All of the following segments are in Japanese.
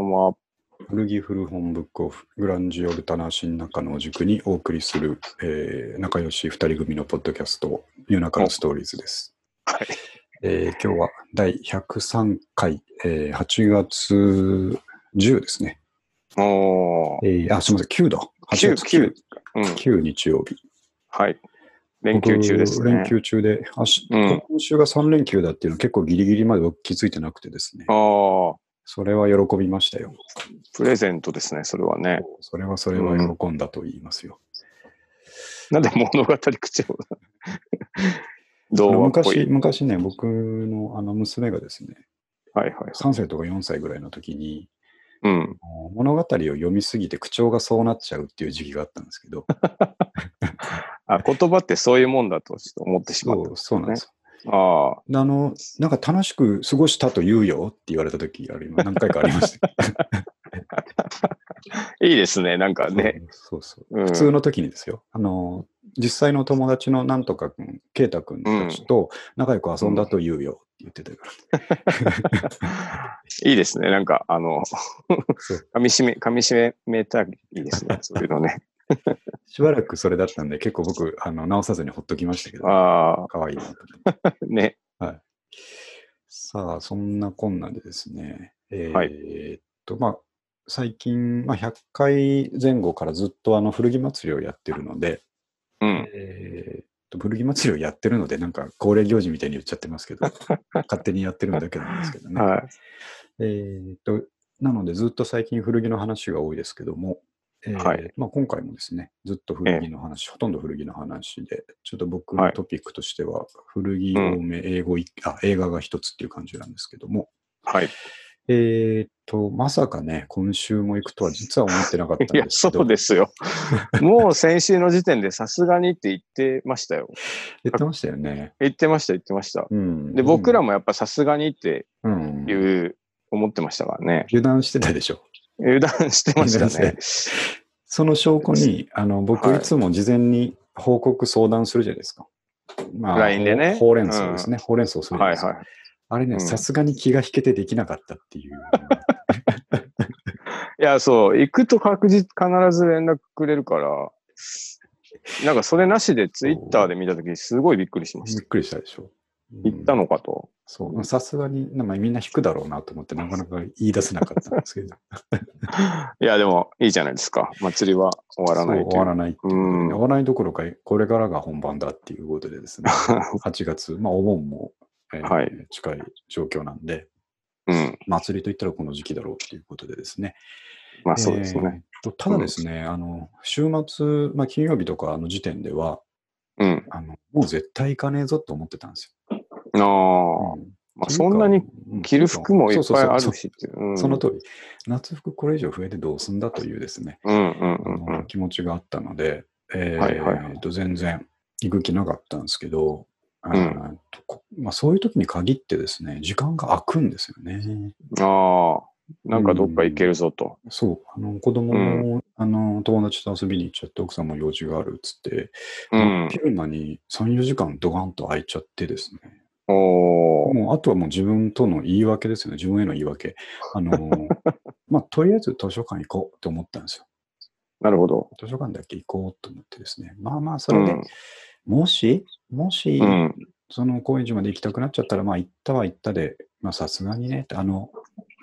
んは。古着古本ブックオフ、グランジオルタナ新中野を軸にお送りする、えー仲良し二人組のポッドキャスト、夜中のストーリーズです。はい。えー今日は第103回、えー8月10ですね。おー、えーあ、すみません、9だ。8 9、月9 9。。うん。9日曜日。はい。連休中ですね。僕連休中で、あしうん今週が3連休だっていうの結構ギリギリまで僕気づいてなくてですね。ああ、それは喜びましたよ。プレゼントですね、それはね。それはそれは喜んだと言いますよ。なんで物語口調 昔、い。昔ね、僕のあの娘がですね、はいはい。3歳とか4歳ぐらいの時に、うん。物語を読みすぎて口調がそうなっちゃうっていう時期があったんですけど、あ、言葉ってそういうもんだとちょっと思ってしまっそうそうなんですよ。た。ああ、の、なんか楽しく過ごしたと言うよって言われた時ある、何回かありましたけ いいですね、なんかど。ね。そうそう。うん普通の時にですよ。あの、実際の友達のなんとかくん、ケイタくんたちと仲良く遊んだと言うよって言ってたから。いいですね、なんか、あの、そう噛み締め、噛み締めたいいですね、そういうのね。しばらくそれだったんで、結構僕、あの直さずにほっときましたけど、あかわいいなと思って。あ、ね。さあ、そんなこんなでですね、えーはいっと、まあ、最近、まあ、100回前後からずっとあの古着祭りをやってるので、うん。えーっと古着祭りをやってるので、なんか恒例行事みたいに言っちゃってますけど、勝手にやってるだけなんですけどね。はい。えーっと、なので、ずっと最近古着の話が多いですけども、えーはいまあ、今回もですね、ずっと古着の話、ほとんど古着の話で、ちょっと僕はいのトピックとしては、古着多め、英語いあ、映画が一つっていう感じなんですけども、はい。えーっと、まさかね、今週も行くとは実は思ってなかったんいや、ですけど、そうですよ。もう先週の時点でさすがにって言ってましたよ。言ってましたよね。言ってました、言ってました。うん、で、僕らもやっぱさすがにってうん、いう、思ってましたからね。油断してたでしょ。油断してましたね。その証拠に、あの僕はいいつも事前に報告相談するじゃないですか。ま LINE でねほうれん草ですね。ほうれん草するじゃなですか。はいいはい。あれね、うんさすがに気が引けてできなかったっていう。いや、そう、行くと確実、必ず連絡くれるから、なんかそれなしでツイッターで見たときすごいびっくりしました。びっくりしたでしょ。行ったのかと。そうまあさすがに、まあみんな引くだろうなと思って、なかなか言い出せなかったんですけど。いや、でもいいじゃないですか。祭りは終わらない終わらないうん終わらないどころか、これからが本番だっていうことでですね、8月、まあお盆も、えーはい近い状況なんで、うん。祭りといったらこの時期だろうっていうことでですね。まあそうですね。えーとただですね、あの週末、まあ、金曜日とかの時点ではうん。あの、もう絶対行かねえぞと思ってたんですああ、よ。うん。まあそんなにうん着る服もいっぱいあるしその通り、夏服これ以上増えてどうすんだというですね、うんうんあうんうん。の気持ちがあったので、えーと全然行く気なかったんですけど、あん。まあ、そういう時に限ってですね、時間が空くんですよね。ああ、なんかどっか行けるぞと。そう、あの子供も、あの友達と遊びに行っちゃって、奥さんも用事があるっつって、うん。昼間に3、4時間ドガンと空いちゃってですね。もうあとはもう自分との言い訳ですよね、自分への言い訳。あのまあ、とりあえず図書館行こうって思ったんですよ。なるほど。図書館だけ行こうと思ってですね。まあまあ、それで、うんもし、もし、うん。その高円寺まで行きたくなっちゃったら、まあ行ったは行ったで、まあさすがにね、あの、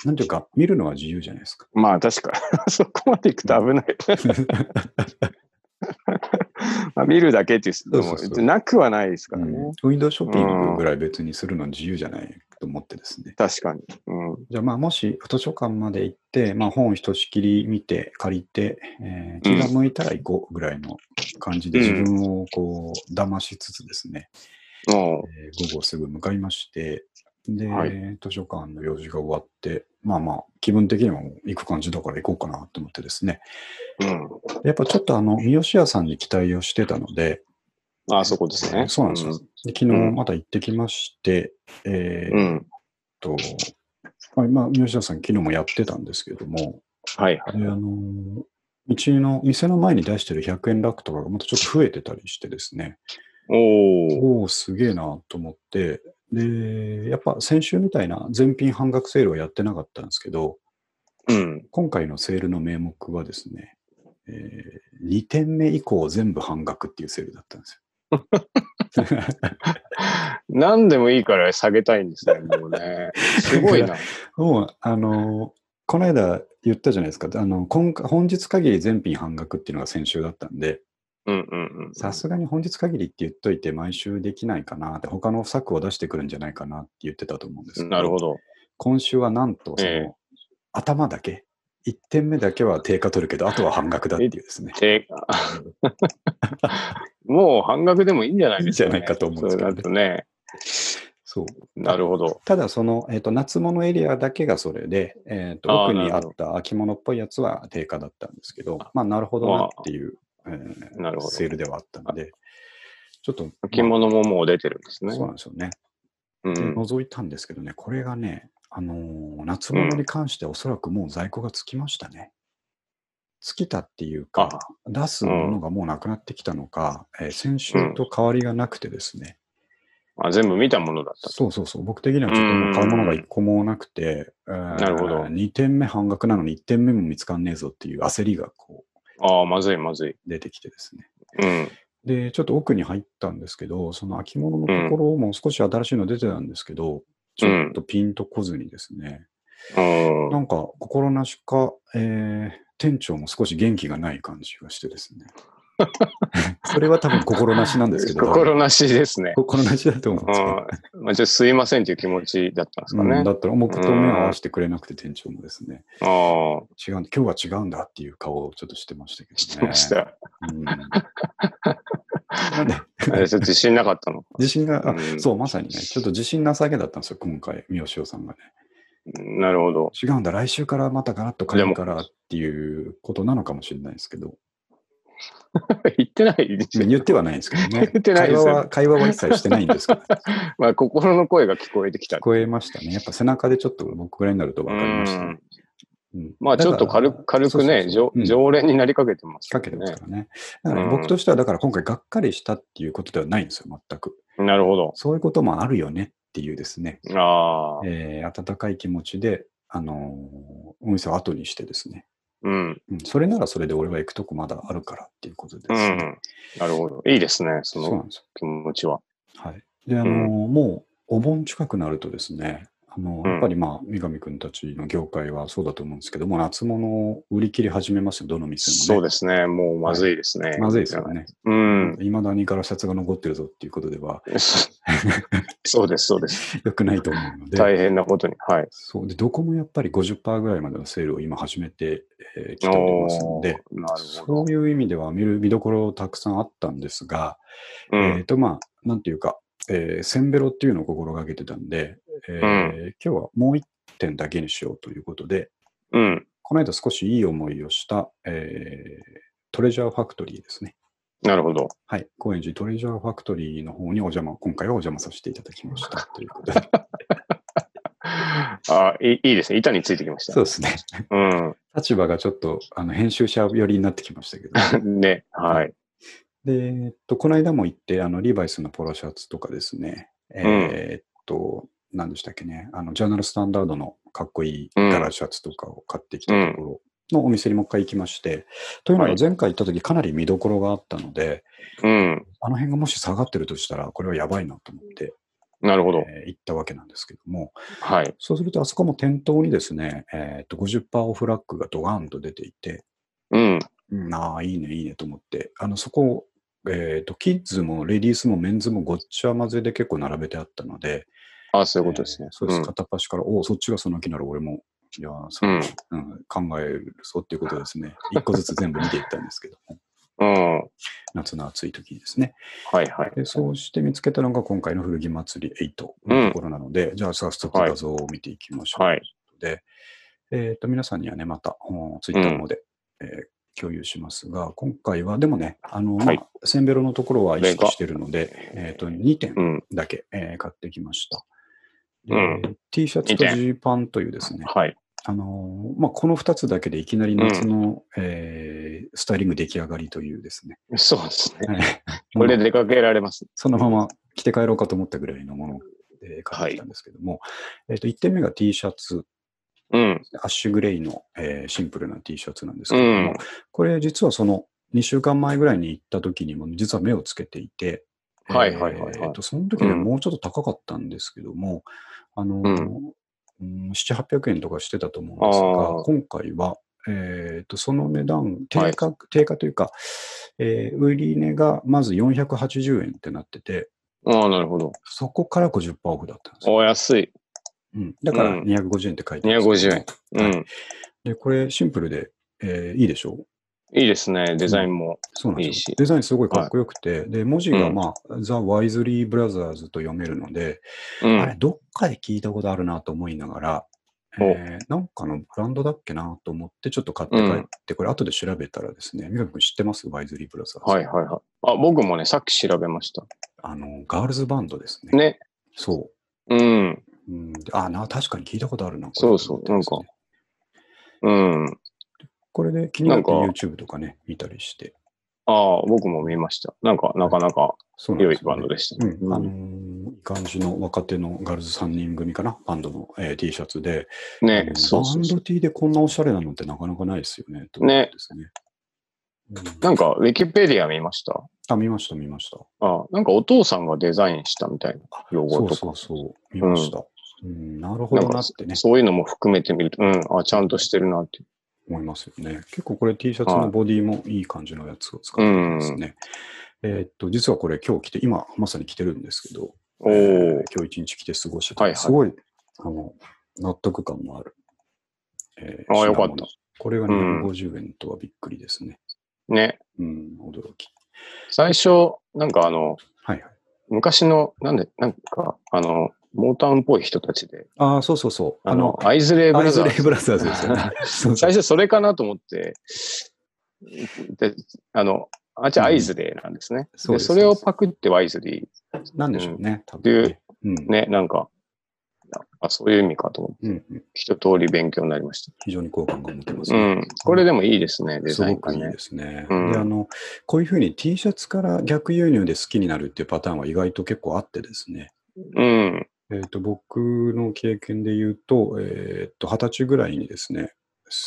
なんていうか、見るのは自由じゃないですか。まあ確かに。そこまで行くと危ない。まあ見るだけっていう、そうそうそうでもなくはないですからね。うんウィンドウショッピングぐらい別にするのは自由じゃないと思ってですね。確かに。うん。じゃあまあもし図書館まで行って、まあ本をひとしきり見て借りて、えー気が向いたら行こうぐらいの感じでうん自分をこう騙しつつですね、もえー午後すぐ向かいまして、で、はい図書館の用事が終わって、まあまあ気分的にはもう行く感じだから行こうかなと思ってですね。う、うん。やっぱちょっとあの三好屋さんに期待をしてたので、あそこですね。そうなんですよ。で昨日また行ってきまして、えーうん。うん。と、まあ、今、三好田さん、昨日もやってたんですけれども、はいはい。であのうちの店の前に出してる100円ラックとかがまたちょっと増えてたりしてですね。おお、すげえなと思って、で、やっぱ先週みたいな全品半額セールはやってなかったんですけど、うん。今回のセールの名目はですね、え2点目以降全部半額っていうセールだったんですよ。何でもいいから下げたいんですね、もうね。すごいな。もう、あの、この間言ったじゃないですか、あの今回本日限り全品半額っていうのが先週だったんで。さすがに本日限りって言っといて毎週できないかなって、他の策を出してくるんじゃないかなって言ってたと思うんですけど、なるほど。今週はなんとその、ええ頭だけ、1点目だけは定価取るけど、あとは半額だっていうですね。で もう半額でもいいんじゃないですか、ね。いいんじゃないかと思うんですけどねそうなるほど。ただその、えー、と夏物エリアだけがそれで、えー、とあー奥にあった秋物っぽいやつは定価だったんですけど、まあなるほどなっていう、えーなるほどセールではあったので、ちょっと、着物ももう出てるんですね。まあそうなんですよね。でうん。覗いたんですけどね、これがね、あのー夏物に関してはおそらくもう在庫がつきましたね。尽きたっていうか、出すものがもうなくなってきたのか、えー先週と変わりがなくてですね、あ全部見たものだったと。そうそうそう、僕的にはちょっともう買うものが1個もなくて、ななるほど2点目半額なのに1点目も見つかんねえぞっていう焦りがこああ、まずいまずい。う出てきてですね。うん。で、ちょっと奥に入ったんですけど、その秋物のところも少し新しいの出てたんですけど、ちょっとピンとこずにですね、うんなんか心なしか、えー店長も少し元気がない感じがしてですね。それは多分心なしなんですけど、心なしですね。心なしだと思うんですけど、うん。まあ、ちょっとすいませんという気持ちだったんですかね。うんだったら僕と目を合わせてくれなくて店長もですね、ああ、違うん今日は違うんだっていう顔をちょっとしてましたけどね。してました。うんなんで自信なかったの？か。自信が、あうんそう、まさにね、ちょっと自信なさげだったんですよ、今回、三好さんがね。なるほど。違うんだ、来週からまたガラッと変えるからっていうことなのかもしれないですけど、言ってないですよ言ってはないんですけどね。言ってないですよ会話は、会話は一切してないんですけど、まあ、心の声が聞こえてきた聞。こえましたね。やっぱ背中でちょっと僕ぐらいになると分かりましたね。うんまあ、ちょっと軽く、軽くね、常常連になりかけてますかけてますねか。らね。だからうん僕としては、だから今回がっかりしたっていうことではないんですよ、全く。なるほど。そういうこともあるよねっていうですね、ああ、えー温かい気持ちで、あのーお店を後にしてですね、うん。うん、それならそれで俺は行くとこまだあるからっていうことですね。ん。なるほど。いいですね、その気持ちは。よ。はい。で、あのーもうお盆近くなるとですね、あのやっぱりまあ、三上くんたちの業界はそうだと思うんですけども、夏物を売り切り始めますよ、どの店もね。そうですね。もうまずいですね。まずいですよ。ね。うん。いまだにガラシャツが残ってるぞっていうことでは そうです、そうです。良くないと思うので、大変なことに。はい。そうでどこもやっぱり50%ぐらいまでのセールを今始めてき、えー来ておりますので、おーなるほそういう意味では見る見どころたくさんあったんですが、ど。うえっ、ん。とまあ、なんていうか、えーセンベロっていうのを心がけてたんで、えー今日はもう一点だけにしようということで、うん。この間少しいい思いをした、えートレジャーファクトリーですね。なるほど。はい。高円寺トレジャーファクトリーの方にお邪魔、今回はお邪魔させていただきましたということで。あいいいいですね。板についてきました。そうですね。うん。立場がちょっとあの編集者寄りになってきましたけど。ね、はい。で、えっと、この間も行って、あの、リーバイスのポロシャツとかですね、えーっと、何でしたっけね、あの、ジャーナルスタンダードのかっこいいガラシャツとかを買ってきたところのお店にもう一回行きまして、というのがはい前回行った時かなり見どころがあったので、うん。あの辺がもし下がってるとしたら、これはやばいなと思って、なるほど。えー行ったわけなんですけども、はい。そうするとあそこも店頭にですね、えーっと、50%オフラックがドガーンと出ていて、うん。うん、ああ、いいね、いいねと思って、あの、そこ、えっ、と、キッズもレディースもメンズもごっちゃ混ぜで結構並べてあったので、あそういうことですねえー。そうです、ん片っ端から、おお、そっちがその気なら俺も、いやーそう、うんうん考えるぞっていうことですね。一個ずつ全部見ていったんですけども、うん。夏の暑い時にですね。はいはい。でそうして見つけたのが今回の古着祭り8のところなので、じゃあ早速画像を見ていきましょう。はい。で、えっ、と、皆さんにはね、また、ツイッターの方で、えー共有しますが、今回は、でもね、あの、はいまあ、センベロのところは意識してるので、えっ、と、2点うん。だけ、えー買ってきました。でうん。T シャツとジーパンというですね、はい。あのーまあ、この2つだけでいきなり夏の、えースタイリング出来上がりというですね、そうですね。はい。これで出かけられます。そのまま着て帰ろうかと思ったぐらいのもので買ってきたんですけども、えっ、と、1点目が T シャツ。うん。アッシュグレイの、えーシンプルな T シャツなんですけれども、うん。これ実はその2週間前ぐらいに行った時にも実は目をつけていて、はいはいはいはい。えーとその時ね、うん。もうちょっと高かったんですけども、あのーうんうん、7、800円とかしてたと思うんですあが、ー今回は、えーとその値段、定価、定価というか、えー売り値がまず480円ってなってて、ああ、なるほど。そこから50%オフだったんですよ。お安い。うん、だからうん250円って書いてますけど250円。うはいん。で、これシンプルで、えーいいでしょう？いいですね。デザインも。そうなんですよいいしデザインすごいかっこよくて、で、文字がうんまあ、ザ・ワイズリー・ブラザーズと読めるので、うん。あれ、どっかで聞いたことあるなと思いながら、おえーなんかのブランドだっけなと思ってちょっと買って帰って、これ後で調べたらですね、三上君知ってます？ワイズリー・ブラザーズ。はいはいはい。あ、僕もね、さっき調べました。あの、ガールズバンドですね。ね。そうん。う。うん、であ、な、確かに聞いたことあるな。そうそうこれと思ってうん。これで気になってなんか YouTube とかね、見たりして。ああ、僕も見ました。なんか、なかなか良いバンドでした。うん、あのーいい感じの若手のガールズ3人組かな、バンドの、えー T シャツで、あねの、そうそうそうバンド T でこんなおしゃれなのってなかなかないですよね。と思ってですね。うんなんか、ウィキペディア見ました？あ、見ました、見ました。あなんかお父さんがデザインしたみたいな用そう語とか。そうそう、見ました。うん、なるほどなってね、そういうのも含めてみると、うん、あ、ちゃんとしてるなって。思いますよね。結構これ T シャツのボディもいい感じのやつを使ってますね。えーっと、実はこれ今日着て、今まさに着てるんですけど、おえーー今日一日着て過ごしてた、はいはいすごい、あの、納得感のある。えあーよかったこれが250円とはびっくりですね。ね。うん、驚き。最初、なんかあの、はいはい。昔の、なんで、なんか、あの、モータウンっぽい人たちで、ああ、そうそうそう。あの、アイズレイブアイズラザーズ。レイブラザーズですよね。最初それかなと思って、で、あの、あっちはアイズレイなんですね。そうそれをパクってワイズリなんでしょうね、多分ね。う。ね、なんか、あ、そういう意味かと思って、うんうん。一通り勉強になりました。非常に好感が持てますね。うん。これでもいいですね、デすザインがねごくいいで。すね。うんで、あの、こういうふうに T シャツから逆輸入で好きになるっていうパターンは意外と結構あってですね。うん。えっ、と、僕の経験で言うと、えっ、と、二十歳ぐらいにですね、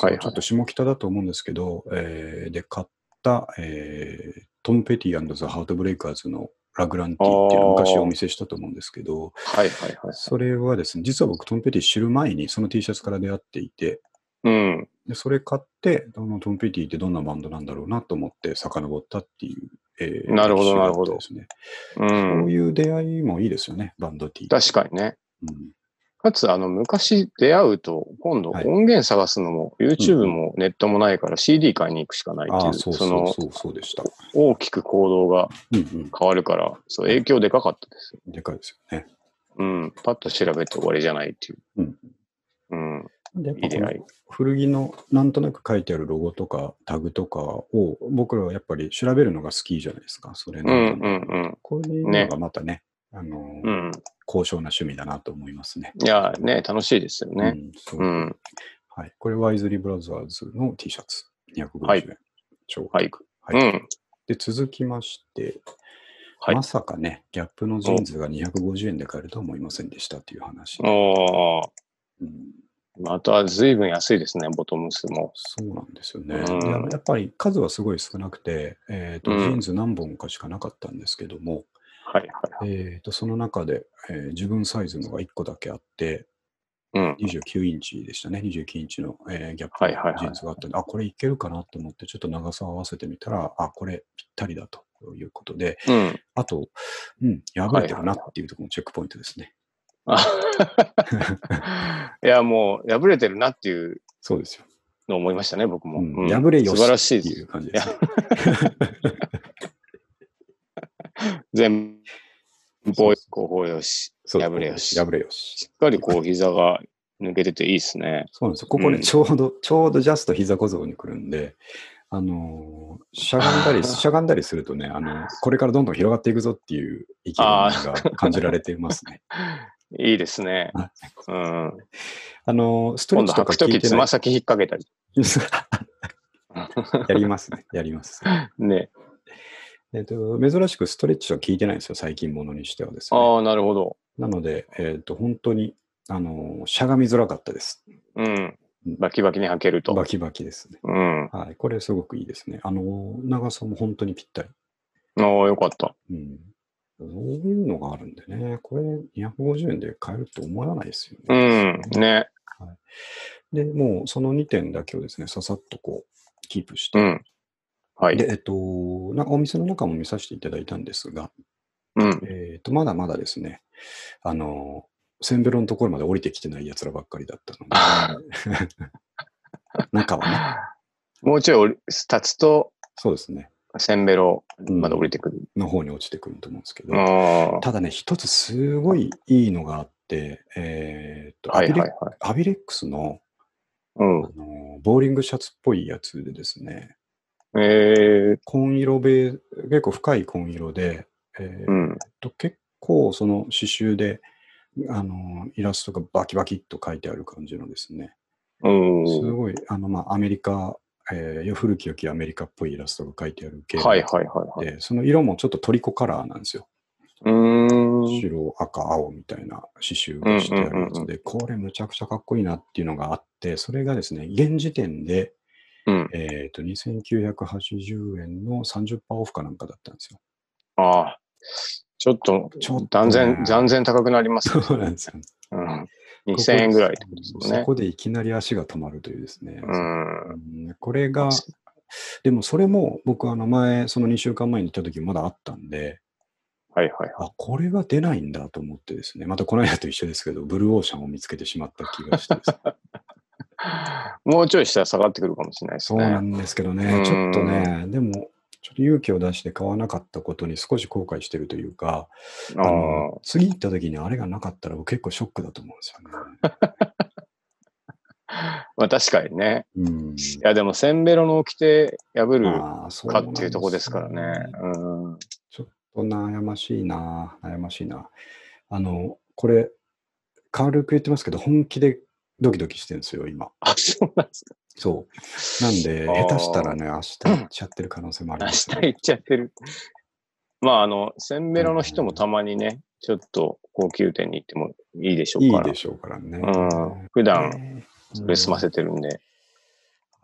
はいはいちょっと下北だと思うんですけど、えーで、買った、えートム・ペティザ・ハートブレイカーズのラグランティーっていうのを昔お見せしたと思うんですけど、はいはいはい。それはですね、実は僕トム・ペティ知る前にその T シャツから出会っていて、うん。でそれ買って、トム・ペティってどんなバンドなんだろうなと思って遡ったっていう、えーなるほどなるほどですね。う。そうんいう出会いもいいですよね、バンド T。確かにね。うんかつ、あの、昔出会うと、今度はい音源探すのも、YouTube もネットもないから CD 買いに行くしかないっていう、ああ、そうそうそうそうでした。大きく行動がうんうん。変わるから、そう、影響でかかったです。でかいですよね。うん。パッと調べて終わりじゃないっていう。うん。うん。で。古着のなんとなく書いてあるロゴとかタグとかを僕らはやっぱり調べるのが好きじゃないですか。それうなんんうんうん。こういうのがまたね、あのーうん。高尚な趣味だなと思いますね。いや、ね、楽しいですよね。うんそううん。はい。これ、ワイズリーブラザーズの T シャツ。250円。はい超はい。はいうん。で、続きまして、はいまさかね、ギャップのジーンズが250円で買えるとは思いませんでしたという話。おー。うんまた随分安いですね、ボトムスも。そうなんですよね。うんやっぱり数はすごい少なくて、えーとうんジーンズ何本かしかなかったんですけども、はいはい。えーとその中で、えー自分サイズのが1個だけあって、うん。29インチでしたね。29インチの、えーギャップはいはいはいのジーンズがあったんで、あ、これいけるかなと思って、ちょっと長さを合わせてみたら、あ、これぴったりだということで、うん。あと、うん、破れてるなっていうところのチェックポイントですね。あ いや、もう、破れてるなっていうそうですよ。のを思いましたね、僕も。うんうん破れよし素晴らしいってです。いう感じですね。前方、後方よし。そう破れよし破れよし。しっかりこう、膝が抜けてていいですね。そうなんですよ。ここね、うんちょうど、ちょうどジャスト膝小僧に来るんで、あのーしゃがんだり、しゃがんだりするとね、あのこれからどんどん広がっていくぞっていう意気込みが感じられていますね。いいですね。はいうん。あのーストレッチとか履くときつ聞いてない。ま先引っ掛けたり。やりますね。やります。ね。えっと、珍しくストレッチは聞いてないんですよ、最近ものにしてはですね。ああ、なるほど。なので、えっ、と、本当に、あのーしゃがみづらかったです。ううん。バキバキに履けると。バキバキですね。うん。はい。これすごくいいですね。あの、長さも本当にぴったり。おー、よかった。うん。そういうのがあるんでね。これ250円で買えるって思わないですようね。ん。ね。で、もうその2点だけをですね、ささっとこう、キープして。うん。はい。で、えっと、なんかお店の中も見させていただいたんですが、うん。えっと、まだまだですね、あの、センベロのところまで降りてきてない奴らばっかりだったので、中はね、もうちょい降り立つと、そうですね、センベロまで降りてくる。の方に落ちてくると思うんですけど。ただね、一つすごいいいのがあって、えっと、はいアビレはいはい。アビレックスのうんあ。のボーリングシャツっぽいやつでですね、ええ紺色ベー、結構深い紺色で、えーうん。と結構その刺繍で、あのイラストがバキバキっと書いてある感じのですね、うん。すごい、あの、まあ、アメリカ、えー古き良きアメリカっぽいイラストが書いてある系はいはいはいはい。で、その色もちょっとトリコカラーなんですよ。うーん。白、赤、青みたいな刺繍がしてあるやつで、これむちゃくちゃかっこいいなっていうのがあって、それがですね、現時点で、うん。えっ、と、2980円の30%オフかなんかだったんですよ。ああ。ちょっとちょっとね、断然、断然高くなりますね。そうなんですよ。うん。2000円ぐらいってことですもんね。そこでいきなり足が止まるというですね。うん。うんこれが、でもそれも僕あの前、その2週間前に行った時まだあったんで、はいはいはい。あ、これが出ないんだと思ってですね、またこの間と一緒ですけど、ブルーオーシャンを見つけてしまった気がしてですね、もうちょいしたら下がってくるかもしれないですね。そうなんですけどね、うんちょっとね、でも、ちょっと勇気を出して買わなかったことに少し後悔してるというか、ああの次行った時にあれがなかったら僕結構ショックだと思うんですよね。あ。まあ確かにね。うん。いやでも、センベロの掟破るかっていうとこですからよね。うん。ちょっと悩ましいな、悩ましいな。あの、これ、軽く言ってますけど、本気でドキドキしてるんですよ、今。あ、そうなんですか。そう。なんで、下手したらね、明日行っちゃってる可能性もあり明ます、日行っちゃってる。まあ、あの、センベロの人もたまにね、ちょっと高級店に行ってもいいでしょうから。いいでしょうからね。うん。普段、ねそれ済まうんせてるんで。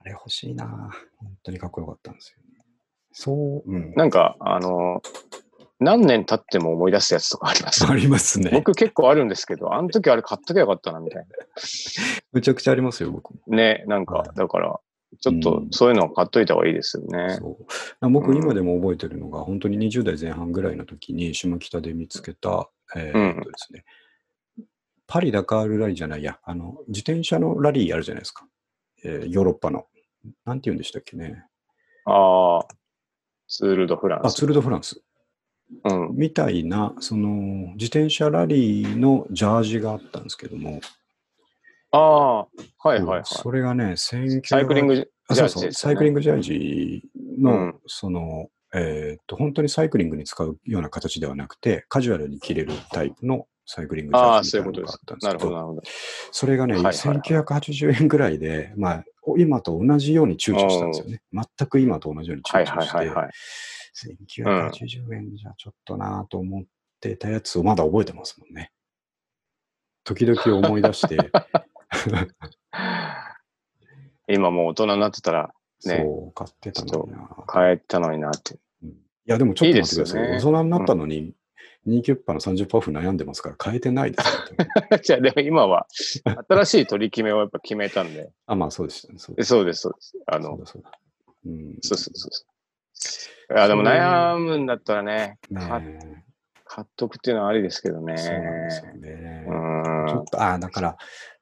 あれ欲しいな。本当にかっこよかったんですよ、ね。そう、うん。なんか、あの、何年経っても思い出すやつとかあります。ありますね。僕結構あるんですけど、あの時あれ買っときゃよかったな、みたいむちゃくちゃありますよ、僕も。な。ね、なんか、はいだから、ちょっとうんそういうのを買っといた方がいいですよね。そう僕、うん今でも覚えてるのが、本当に20代前半ぐらいの時に、下北で見つけた、えーうんっとですね、パリ・ダカールラリーじゃないや、あの、自転車のラリーあるじゃないですか。えーヨーロッパの。なんて言うんでしたっけね。ああ、ツール・ド・フランあ、ス。ツール・ド・フランス。うん。みたいな、その、自転車ラリーのジャージがあったんですけども、ああ、はいはいはい。それがね、1900サイクリングジあそうそう、ャージですサイクリング。グジャージの、うんその、えーっと、本当にサイクリングに使うような形ではなくて、カジュアルに着れるタイプのサイクリングジャージたいなのがあったんですけど、ど。それがね、はいはいはい1980円ぐらいで、まあ、今と同じように躊躇したんですよね。全く今と同じようにはい躊躇して、はいはいはい。1980円じゃちょっとなぁと思ってたやつをまだ覚えてますもんね。時々思い出して、今もう大人になってたらねそう、買ってたのになぁ買えたのになって。うんいや、でもちょっと待ってください。いいですよね大人になったのに、2キュッパの30%オフ悩んでますから、変えてないです じゃあでも今は新しい取り決めをやっぱ決めたんで。あ、まあそうでしたね。そうえそうです、そうです。あの、そうだそうだ。うん。そうそうそうそう。いや、でも悩むんだったらね、ね買っとくっていうのはありですけどねえ。そうなんですよね。うちょんっと、あだから、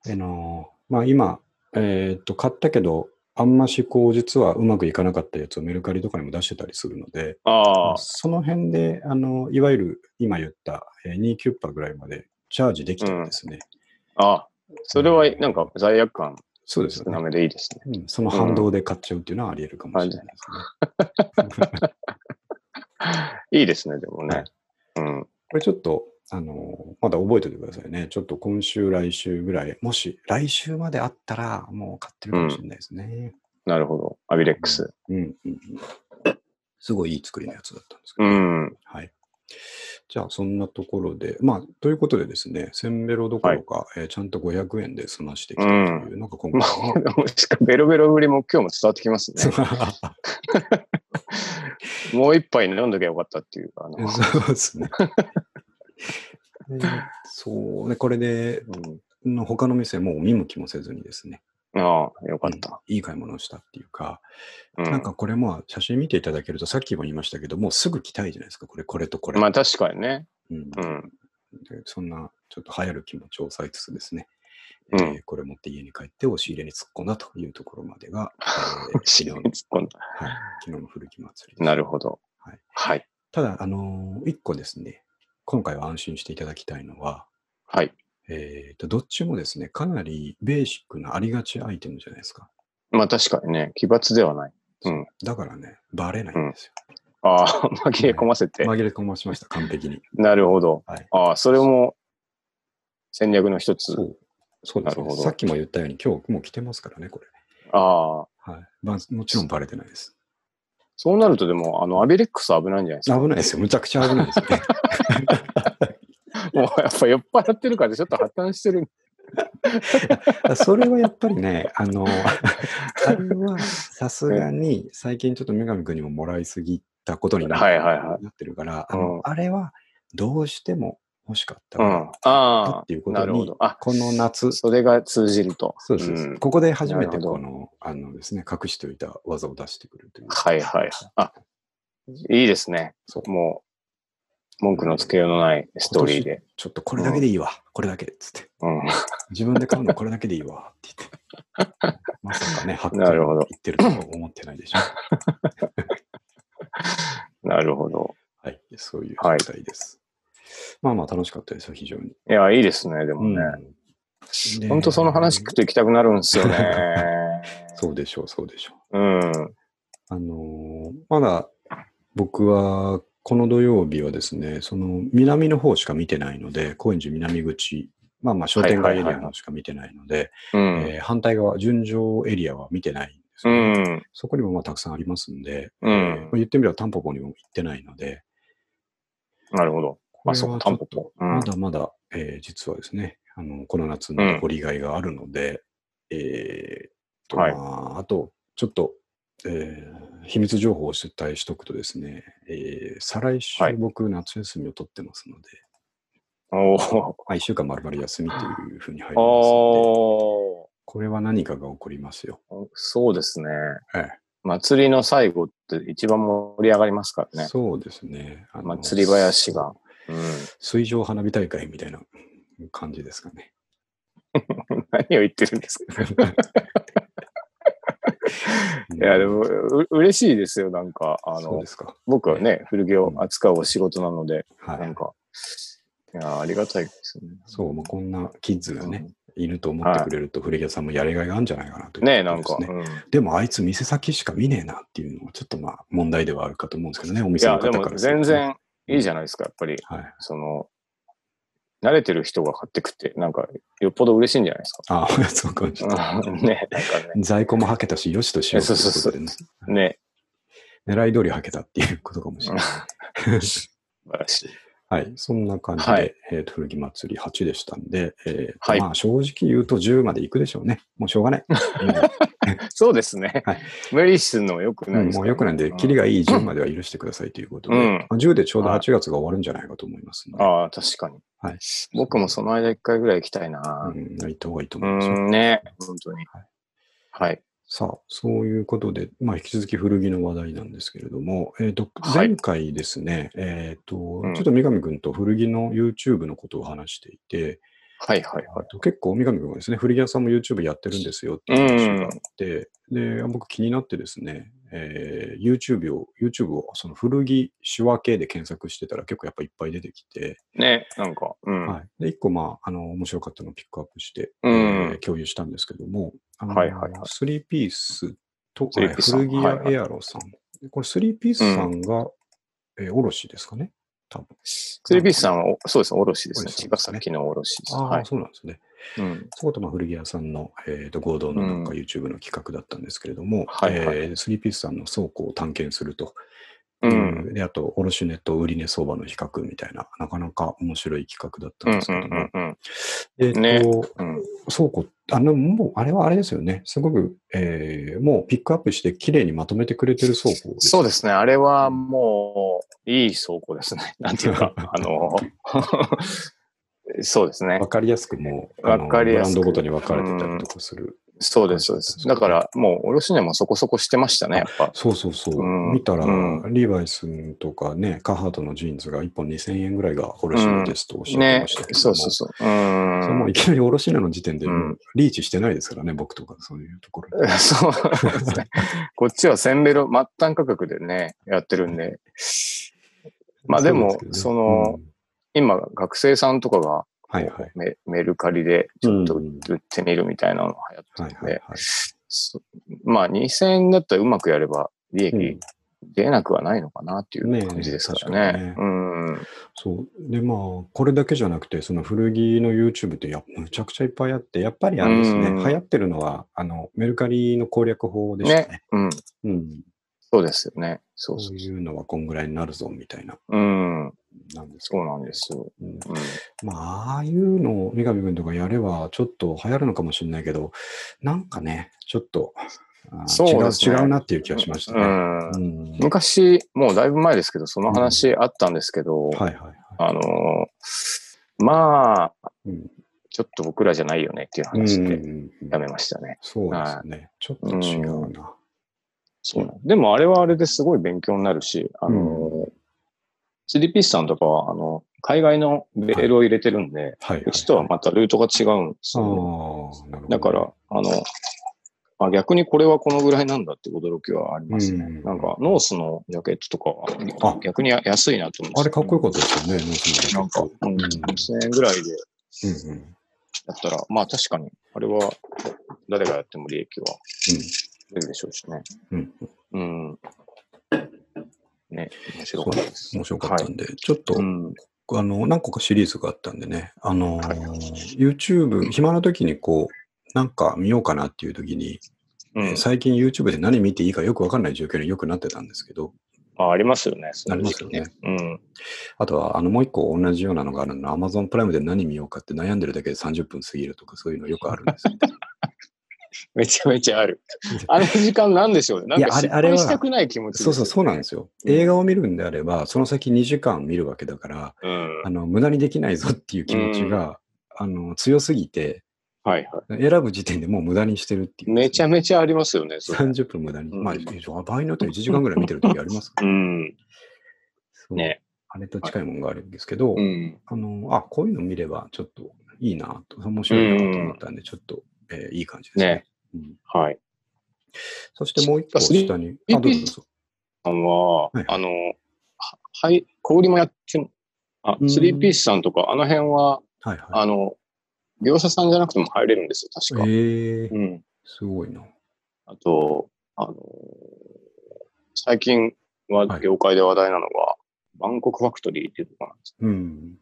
あのまあ今、えーっと、買ったけど、あんましこう、実はうまくいかなかったやつをメルカリとかにも出してたりするので、ああ、その辺で、あの、いわゆる今言った、えー2キュッパぐらいまでチャージできたらですね。ああ、それはなんか罪悪感そうですよね。少なめでいいですね。うん、その反動で買っちゃうっていうのはあり得るかもしれないですね。いいですね、でもはねい。うん。これちょっと、あの、まだ覚えておいてくださいね。ちょっと今週、来週ぐらい、もし来週まであったら、もう買ってるかもしれないですね。なるほど。アビレックス。うん、うん、うん。すごいいい作りのやつだったんですけうど、ん。はい。じゃあ、そんなところで、まあ、ということでですね、センベロどころか、えーちゃんと500円で済ましてきたというのが今回まの、あ、しかもベロベロ売りも今日も伝わってきますね。もう一杯飲んどきゃよかったっていう。あ のそうですね。でそうね、これで、うん、の他の店もう見向きもせずにですね、ああ、よかった。いい買い物をしたっていうか、うんなんかこれも写真見ていただけると、さっきも言いましたけど、もうすぐ着たいじゃないですか、これ、これとこれ。まあ確かにね。うんうん。でそんなちょっと流行る気持ちを抑えつつですね、うんえーこれ持って家に帰って押し入れに突っ込んだというところまでが、えー昨日の突っ込んだ。はい、昨日の古着祭りです。なるほど。はいはい。ただ、あのー一個ですね、今回は安心していただきたいのは、はい。えーと、どっちもですね、かなりベーシックなありがちアイテムじゃないですか。まあ確かにね、奇抜ではない。うん。だからね、バレないんですよ。ああ、紛れ込ませて。紛れ込ましました、完璧に。なるほど。はい。ああ、それも戦略の一つ。そう。そうですね。なるほどさっきも言ったように、今日もう着てますからね、これ。ああ。はい。まあ、もちろんバレてないです。そうなるとでも、あの、アビレックス危ないんじゃないですか？危ないですよ。むちゃくちゃ危ないですよね。もうやっぱ酔っ払ってるからちょっと破綻してる。それはやっぱりね、あの、あれはさすがに最近ちょっと女神くんにももらいすぎたことにな,、ってるから、あれはどうしても欲しかったかっていうことにるほど。、あ、この夏、それが通じると。そうそうです、んここで初めてこの、あのですね、隠しておいた技を出してくるという。はいはいはい。あ、いいですね。そう。もう、文句のつけようのないストーリーで。ちょっとこれだけでいいわ、これだけっつって。うん。自分で買うのこれだけでいいわって言って。まさかね、言ってるとは思ってないでしょ。なるほど。はい、そういうはい状態です。まあまあ楽しかったですよ、非常に。いや、いいですね、でもね。でほんとその話聞くと行きたくなるんですよね。そうでしょう、そうでしょう。うん。あのーまだ僕はこの土曜日はですね、その南の方しか見てないので、高円寺南口、まあまあ商店街エリアの方しか見てないので、反対側、純情エリアは見てないんですね、ん。そこにもまあたくさんありますんで、うん。えーまあ言ってみればタンポポにも行ってないので、なるほど。あ、そうか、タンポポ。まだまだ、えー実はですね、あのこの夏の掘りがいがあるので、えーとはい。まあ、あと、ちょっと、えー秘密情報を出題しとくとですね、えー再来週はい僕夏休みを取ってますので、おーまあ、1週間丸々休みというふうに入りますので、おこれは何かが起こりますよ。ーそうですね。ええ祭りの最後って一番盛り上がりますからね。そうですね。祭り林が。うん。水上花火大会みたいな感じですかね。何を言ってるんですか いや、でも、う嬉しいですよ。なんか、あの。僕はね、古着を扱うお仕事なので、はい。なんか、いや、ありがたいですね。そう、まあ、こんなキッズがね、うんいると思ってくれると、古着屋さんもやりがいがあるんじゃないかなとねえ、なんか。うんでも、あいつ店先しか見ねえなっていうのは、ちょっとまあ、問題ではあるかと思うんですけどね、おい店の方から全ね然いいじゃないですか、やっぱり。はい。その、慣れてる人が買ってくって、なんか、よっぽど嬉しいんじゃないですか。ああ、そうか、ちょっと。うんね、なんかね。在庫もはけたし、よしとしようと いうことでね。ね、狙い通りはけたっていうことかもしれない。素晴らしい。はい、そんな感じで、はいえーと古着祭り8でしたんで、えーとはいまあ、正直言うと10まで行くでしょうね。もうしょうがない。そうですね。はい無理するのもよくうんないですもうよくないんで、キリがいい10までは許してくださいということで、うんまあ10でちょうど8月が終わるんじゃないかと思いますので、ああ、確かに。はい僕もその間一回ぐらい行きたいな。うん、行った方がいいとう思いますよ。ん、ね、本当にはい。はい。さあ、そういうことで、まあ、引き続き古着の話題なんですけれども、えーとはい。前回ですね、えーとうん。ちょっと三上君と古着の YouTube のことを話していて、はいはいはい。と結構、三上君がですね、古着屋さんも YouTube やってるんですよっていう話があって、で、僕気になってですね、えー YouTube を、YouTube をその古着仕分けで検索してたら結構やっぱいっぱい出てきて、ね、なんか、うん。はい。で、一個まあ、あの、面白かったのをピックアップして、うんえー共有したんですけども、あのはいはいはいスリーピースと、古着屋エアロさん。これ、スリーピースさんが、えー卸ですかね？多分。スリーピースさんは、おそうですね、おろしですね。茅ヶおろしですね崎のおろしです。ああ、はい。そうなんですね。うん。そことまあ古着屋さんの、えー、と合同のなんかうん YouTube の企画だったんですけれども、はいはいえースリーピースさんの倉庫を探検するとう。うんんで、あと、卸値と売値相場の比較みたいな、なかなか面白い企画だったうんんですけども。ねと、うん。倉庫、あの、もう、あれはあれですよね。すごく、えーもうピックアップして綺麗にまとめてくれてる倉庫。そうですね。あれはもう、いい倉庫ですね。なんていうか、あの、そうですねわ。かりやすくもう、わかりやすくブランドごとに分かれてたりとかする。そうです、そうです。だから、もう、卸値もそこそこしてましたね、やっぱ。そうそうそう。うん見たら、うんリーバイスとかね、カハートのジーンズが1本2000円ぐらいが卸値ですとおっしゃってねましたけ。ども、そうそうそう。うそれもうんい。きなり卸値の時点でリーチしてないですからね、僕とかそういうところで。そうですね。こっちは1000ベロ、末端価格でね、やってるんで。まあでもうでねそのうん今、学生さんとかがはいはい。メメルカリでちょっとうん売ってみるみたいなのが流行ってるんで、はいはいはい。そまあ2000円だったらうまくやれば利うん益出なくはないのかなっていう感じですからね。ね確うん。そう。で、まあ、これだけじゃなくて、その古着の YouTube ってやむちゃくちゃいっぱいあって、やっぱりあれですね、うん流行ってるのは、あの、メルカリの攻略法でしたね。うん。うん。そうですよね。そうそそうういうのはこんぐらいになるぞ、みたいな。うん。なんですそうなんですよ。うんうん。まあ、ああいうのを三上君とかやれば、ちょっと流行るのかもしれないけど、なんかね、ちょっと、そうね違う、違うなっていう気がしましたね。うんうん昔、もうだいぶ前ですけど、その話あったんですけど、はいはいはい。あのーまあ、うんちょっと僕らじゃないよねっていううん話でやめましたね。そうですね。ちょっと違うな。そうでもあれはあれですごい勉強になるし、あのー、スリーピースさんとかは、あの、海外のベールを入れてるんで、はいはい。うちとはまたルートが違うんですよ、ね。だから、あの、あ逆にこれはこのぐらいなんだって驚きはありますね。うんなんか、ノースのジャケットとかあは逆に安いなと思って。あれかっこよかったですよね、ノースのなんか、うん、うん2000円ぐらいでうんうん。やったら、まあ確かに、あれは誰がやっても利益は出るでしょうしね。うん。うん。うん。ね、面白かったです。面白かったんで、ちょっと、うん。あの、何個かシリーズがあったんでね、あのーはい YouTube、暇な時にこう、なんか見ようかなっていう時に、うん。最近 YouTube で何見ていいかよくわかんない状況によくなってたんですけど、あありますよね。ありますうん。あとは、あの、もう一個同じようなのがあるの、Amazon プライムで何見ようかって悩んでるだけで30分過ぎるとか、そういうのよくあるんですけど。めちゃめちゃある。あの時間なんでしょうね。なんか失あれあれは敗したくない気持ちそうそう、そうなんですよ。うん映画を見るんであれば、その先2時間見るわけだから、うん。あの、無駄にできないぞっていう気持ちが、あの、強すぎて、はいは選ぶ時点でもう無駄にしてるっていい。う。めちゃめちゃありますよね。それ30分無駄に。うんまあ、場合によっては1時間ぐらい見てる時ありますか？ら、うん。そうね。あれと近いものがあるんですけど、うん。あの、あ、こういうの見ればちょっといいなと、面白いなと思ったんで、ちょっと、えーいい感じですね。ね。うんはい。そしてもう一個スリー下に、リあ、どうぞ。さんは、はいあの、ははい、小売りもやっても、あう、んスリーピースさんとか、あの辺は、はいはあの、業者さんじゃなくても入れるんですよ、確か。い。えー、うん。すごいな。あと、あの、最近ははい業界で話題なのが、バンコクファクトリーっていうところなんです。うん。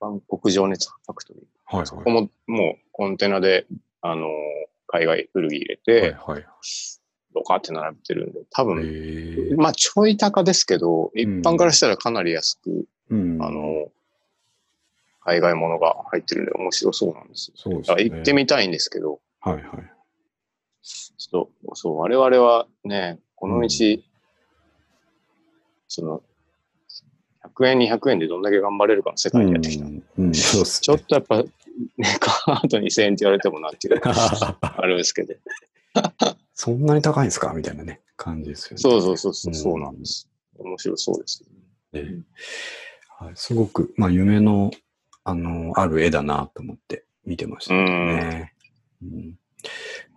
バンコク情熱ファクトリー。はいそこももうコンテナで、あの、海外古着入れはい。て、はいはい。ドカって並べてるんで、多え分、ー、まあちょい高ですけど、一般からしたらかなり安く、うん。あの、海外ものが入ってるんで面白そうなんですよ。そうですね。行ってみたいんですけど、はいはい。ちょっと、そう、我々はね、この道、その、100円、200円でどんだけ頑張れるかの世界でやってきた。うん、うん、そうっすちょっとやっぱ、ね、カード2000円って言われてもなっていう、あるんですけど。そんなに高いんですか？みたいなね、感じですよね。そうそうそうそう、うんそうなんです。面白そうです。ねはい、すごく、まあ、夢の、あの、ある絵だなと思って見てましたね。うんで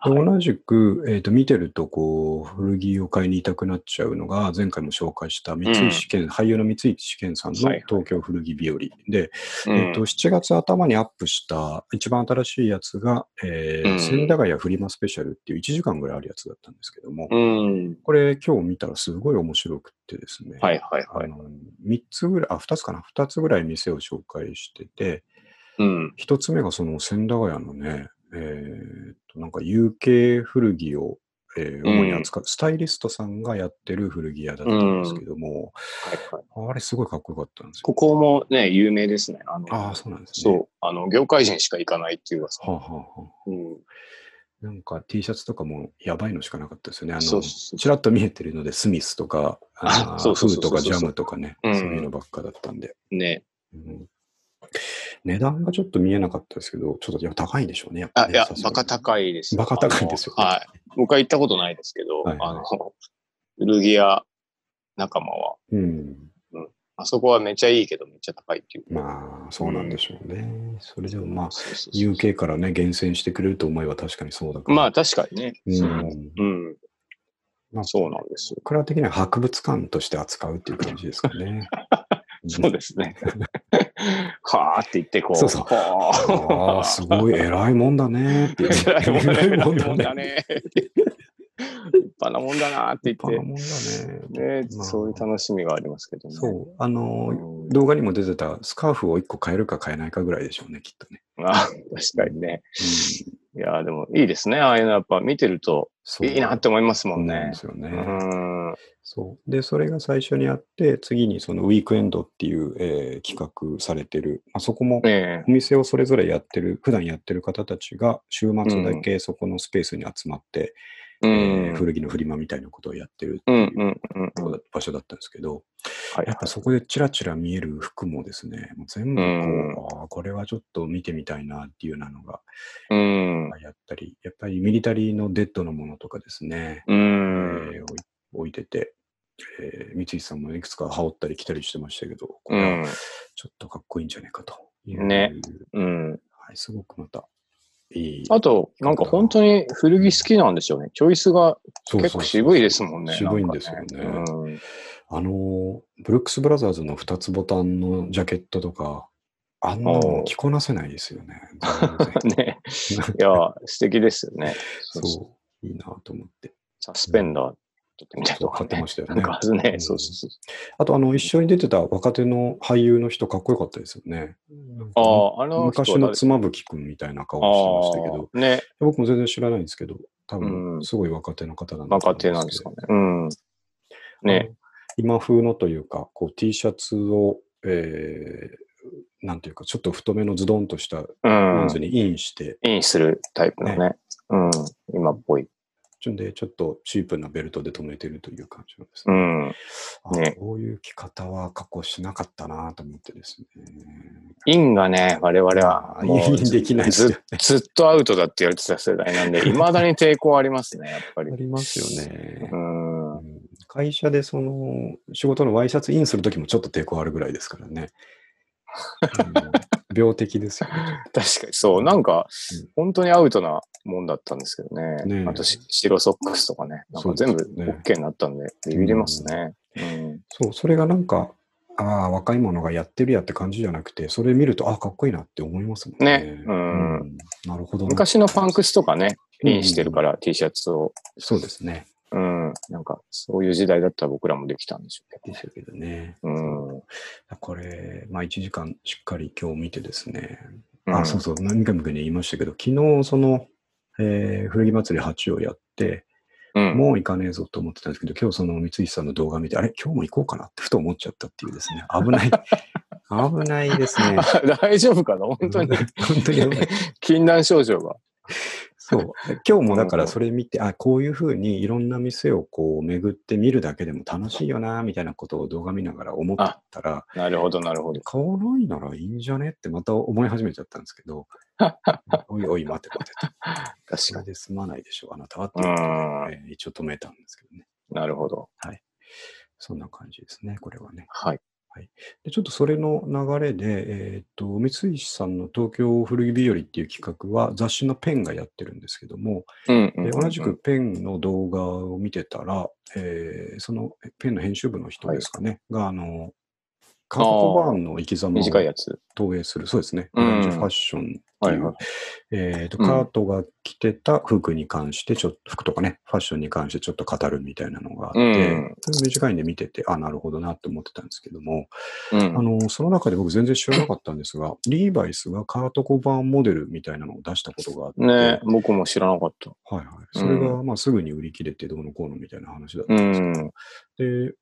はい。同じく、えっ、と、見てると、こう、古着を買いにいたくなっちゃうのが、前回も紹介した三石健、俳優の三石健さんの東京古着日和。で、うん。えっと、7月頭にアップした一番新しいやつが、えーうん。千駄ヶ谷フリマスペシャルっていう1時間ぐらいあるやつだったんですけども、うん。これ今日見たらすごい面白くってですね、はいはいはい。あの3つぐらい、あ、2つかな、2つぐらい店を紹介してて、うん。1つ目がその千駄ヶ谷のね、えーっと、なんか有形古着を、えー主に扱う、スタイリストさんがやってる古着屋だったんですけども、はいはい。あれすごいかっこよかったんですよ。ここもね、有名ですね。あの、ああ、そうなんですね。そう。あの、業界人しか行かないっていう噂。はあ、はあはあ、うん。なんか T シャツとかもやばいのしかなかったですよね。あの、ちらっと見えてるので、スミスとか、フーとかジャムとかね、うんそういうのばっかだったんで。ね。うん値段がちょっと見えなかったですけど、ちょっとやっぱ高いんでしょうね。やっぱあ、いやバカ高いですよ。バカ高いですよねはい。僕は行ったことないですけど、はいはいあの、古着屋仲間は、うん。あそこはめっちゃいいけどめっちゃ高いっていう。まあ、そうなんでしょうね。それでもまあ、UK からね、厳選してくれると思えば確かにそうだから。まあ確かにね。うんうん。まあ、そうなんですよ。僕ら的には博物館として扱うっていう感じですかね。そうですね。はーって言ってこう。そうそうああ、すごい偉いもんだねって言って。偉いもんだね。偉いもんだね。ね。立派なもんだなって立派言なもんだって。ね。ね、まあそういう楽しみがありますけどね。そう。あの動画にも出てたスカーフを1個買えるか買えないかぐらいでしょうね、きっとね。あ確かにね。うん、いや、でもいいですね。ああいうのやっぱ見てるといいなって思いますもんねそうで。すよね。うん。そう。で、それが最初にあって、次にそのウィークエンドっていう、えー企画されてる、まあ、そこもえお店をそれぞれやってる、普段やってる方たちが週末だけそこのスペースに集まって、古着のフリマみたいなことをやってるうんうんう場所だったんですけど、はいやっぱそこでチラチラ見える服もですね、もう全部こう、うんああ、これはちょっと見てみたいなっていうようなのがうん。やったり、やっぱりミリタリーのデッドのものとかですね、うえん。ー置いてて、えー三井さんもいくつか羽織ったり着たりしてましたけど、こうれはん。ちょっとかっこいいんじゃないかという。ねうん。はい、すごくまたいい。あと、なんか本当に古着好きなんでしょうね。チョイスが結構渋いですもんね。渋いんですよねあの、ブルックス・ブラザーズの2つボタンのジャケットとか、あんなの着こなせないですよね。うんね。いや、素敵ですよね。そう、いいなと思って。サスペンダー撮ってみたいましたよねなんかねう、んそうそうそう。あと、あの、一緒に出てた若手の俳優の人、かっこよかったですよね。ああ、あの人昔の妻夫木くんみたいな顔してましたけど、ね、僕も全然知らないんですけど、多うん分、すごい若手の方なんだと若思手なんですかねうん。ね。今風のというか、こう T シャツを、えー、なんていうか、ちょっと太めのズドンとしたうんパンツ。にインして、インするタイプのね。うん。今っぽい。ちょんでちょっとチープなベルトで留めてるという感じなんですね。うん。あねこういう着方は加工しなかったなと思ってですね。インがね、我々は インできないですよず ずっとアウトだって言われてた世代なんで、未だに抵抗ありますね、やっぱりあ。りますよねう。ん。うん会社でその仕事のワイシャツインするときもちょっと抵抗あるぐらいですからね。うん病的ですよね。確かにそう。なんかうん、本当にアウトなもんだったんですけどね。ねえあとし、白ソックスとかね。なんか全部 OK になったんで、ビビりますね。うん。そう、それがなんか、ああ、若い者がやってるやって感じじゃなくて、それ見ると、ああ、かっこいいなって思いますもんね。ねうんんなるほどな。昔のパンクスとかね、うんインしてるから、T シャツを。そうですね。うん。なんか、そういう時代だったら僕らもできたんでしょうけでしたけどね。ど。うん。これ、まあ1時間しっかり今日見てですね。うんあ、そうそう、何回も言いましたけど、昨日その、えー古着祭り8をやって、うん。もう行かねえぞと思ってたんですけど、今日その三石さんの動画見て、あれ、今日も行こうかなってふと思っちゃったっていうですね。危ない。危ないですね。大丈夫かな？本当に。本当に危ない。禁断症状が。そう。今日もだからそれ見て、あ、こういうふうにいろんな店をこう巡って見るだけでも楽しいよな、みたいなことを動画見ながら思ったら、なるほど、なるほど。買わないならいいんじゃねってまた思い始めちゃったんですけど、おいおい待て待てと。確かに。済まないでしょう、あなたはってういうえー一応止めたんですけどね。なるほど。そんな感じですね、これはね。はい。でちょっとそれの流れで、えーっと、三石さんの東京古着日和っていう企画は雑誌のペンがやってるんですけども、うんうんうん。で同じくペンの動画を見てたら、えーそのペンの編集部の人ですかね、が、あの、カート・コバーンの生き様を短いやつ。投影する、そうですね。ファッションっていう、はいはいえっ、と、うんカートが着てた服に関して、ちょっと、服とかね、ファッションに関してちょっと語るみたいなのがあって、うん短いんで見てて、あ、なるほどなって思ってたんですけども、うん。あの、その中で僕全然知らなかったんですが、リーバイスがカート・コバーンモデルみたいなのを出したことがあって、ね僕も知らなかった。はいはい。それが、まあ、すぐに売り切れてどうのこうのみたいな話だったうんですけど、ん。で、うん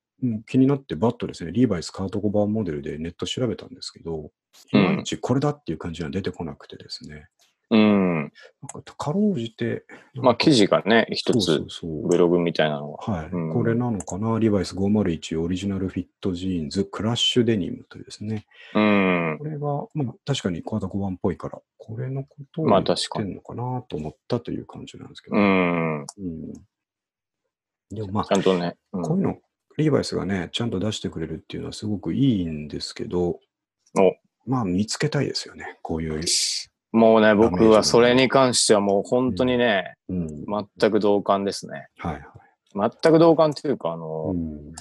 気になってバッとですね、リーバイスカートコバーンモデルでネット調べたんですけど、いうん。まいちこれだっていう感じが出てこなくてですね、うん。なんかかろうじて、まあ、記事事がね、一つうそうブログみたいなのが。はい、うん。これなのかな、リーバイス501オリジナルフィットジーンズクラッシュデニムというですね、うん。こ。れが、まあ、確かにカートコバーンっぽいから、これのことをまあ言ってんのかなと思ったという感じなんですけど、うん。うん。でもまあち、ゃんとね。うん。こういうの、リーバイスがね、ちゃんと出してくれるっていうのはすごくいいんですけど、おまあ見つけたいですよね、こういう。もうね、僕はそれに関してはもう本当にね、うん。全く同感ですね。はいはい。全く同感というか、あの、うん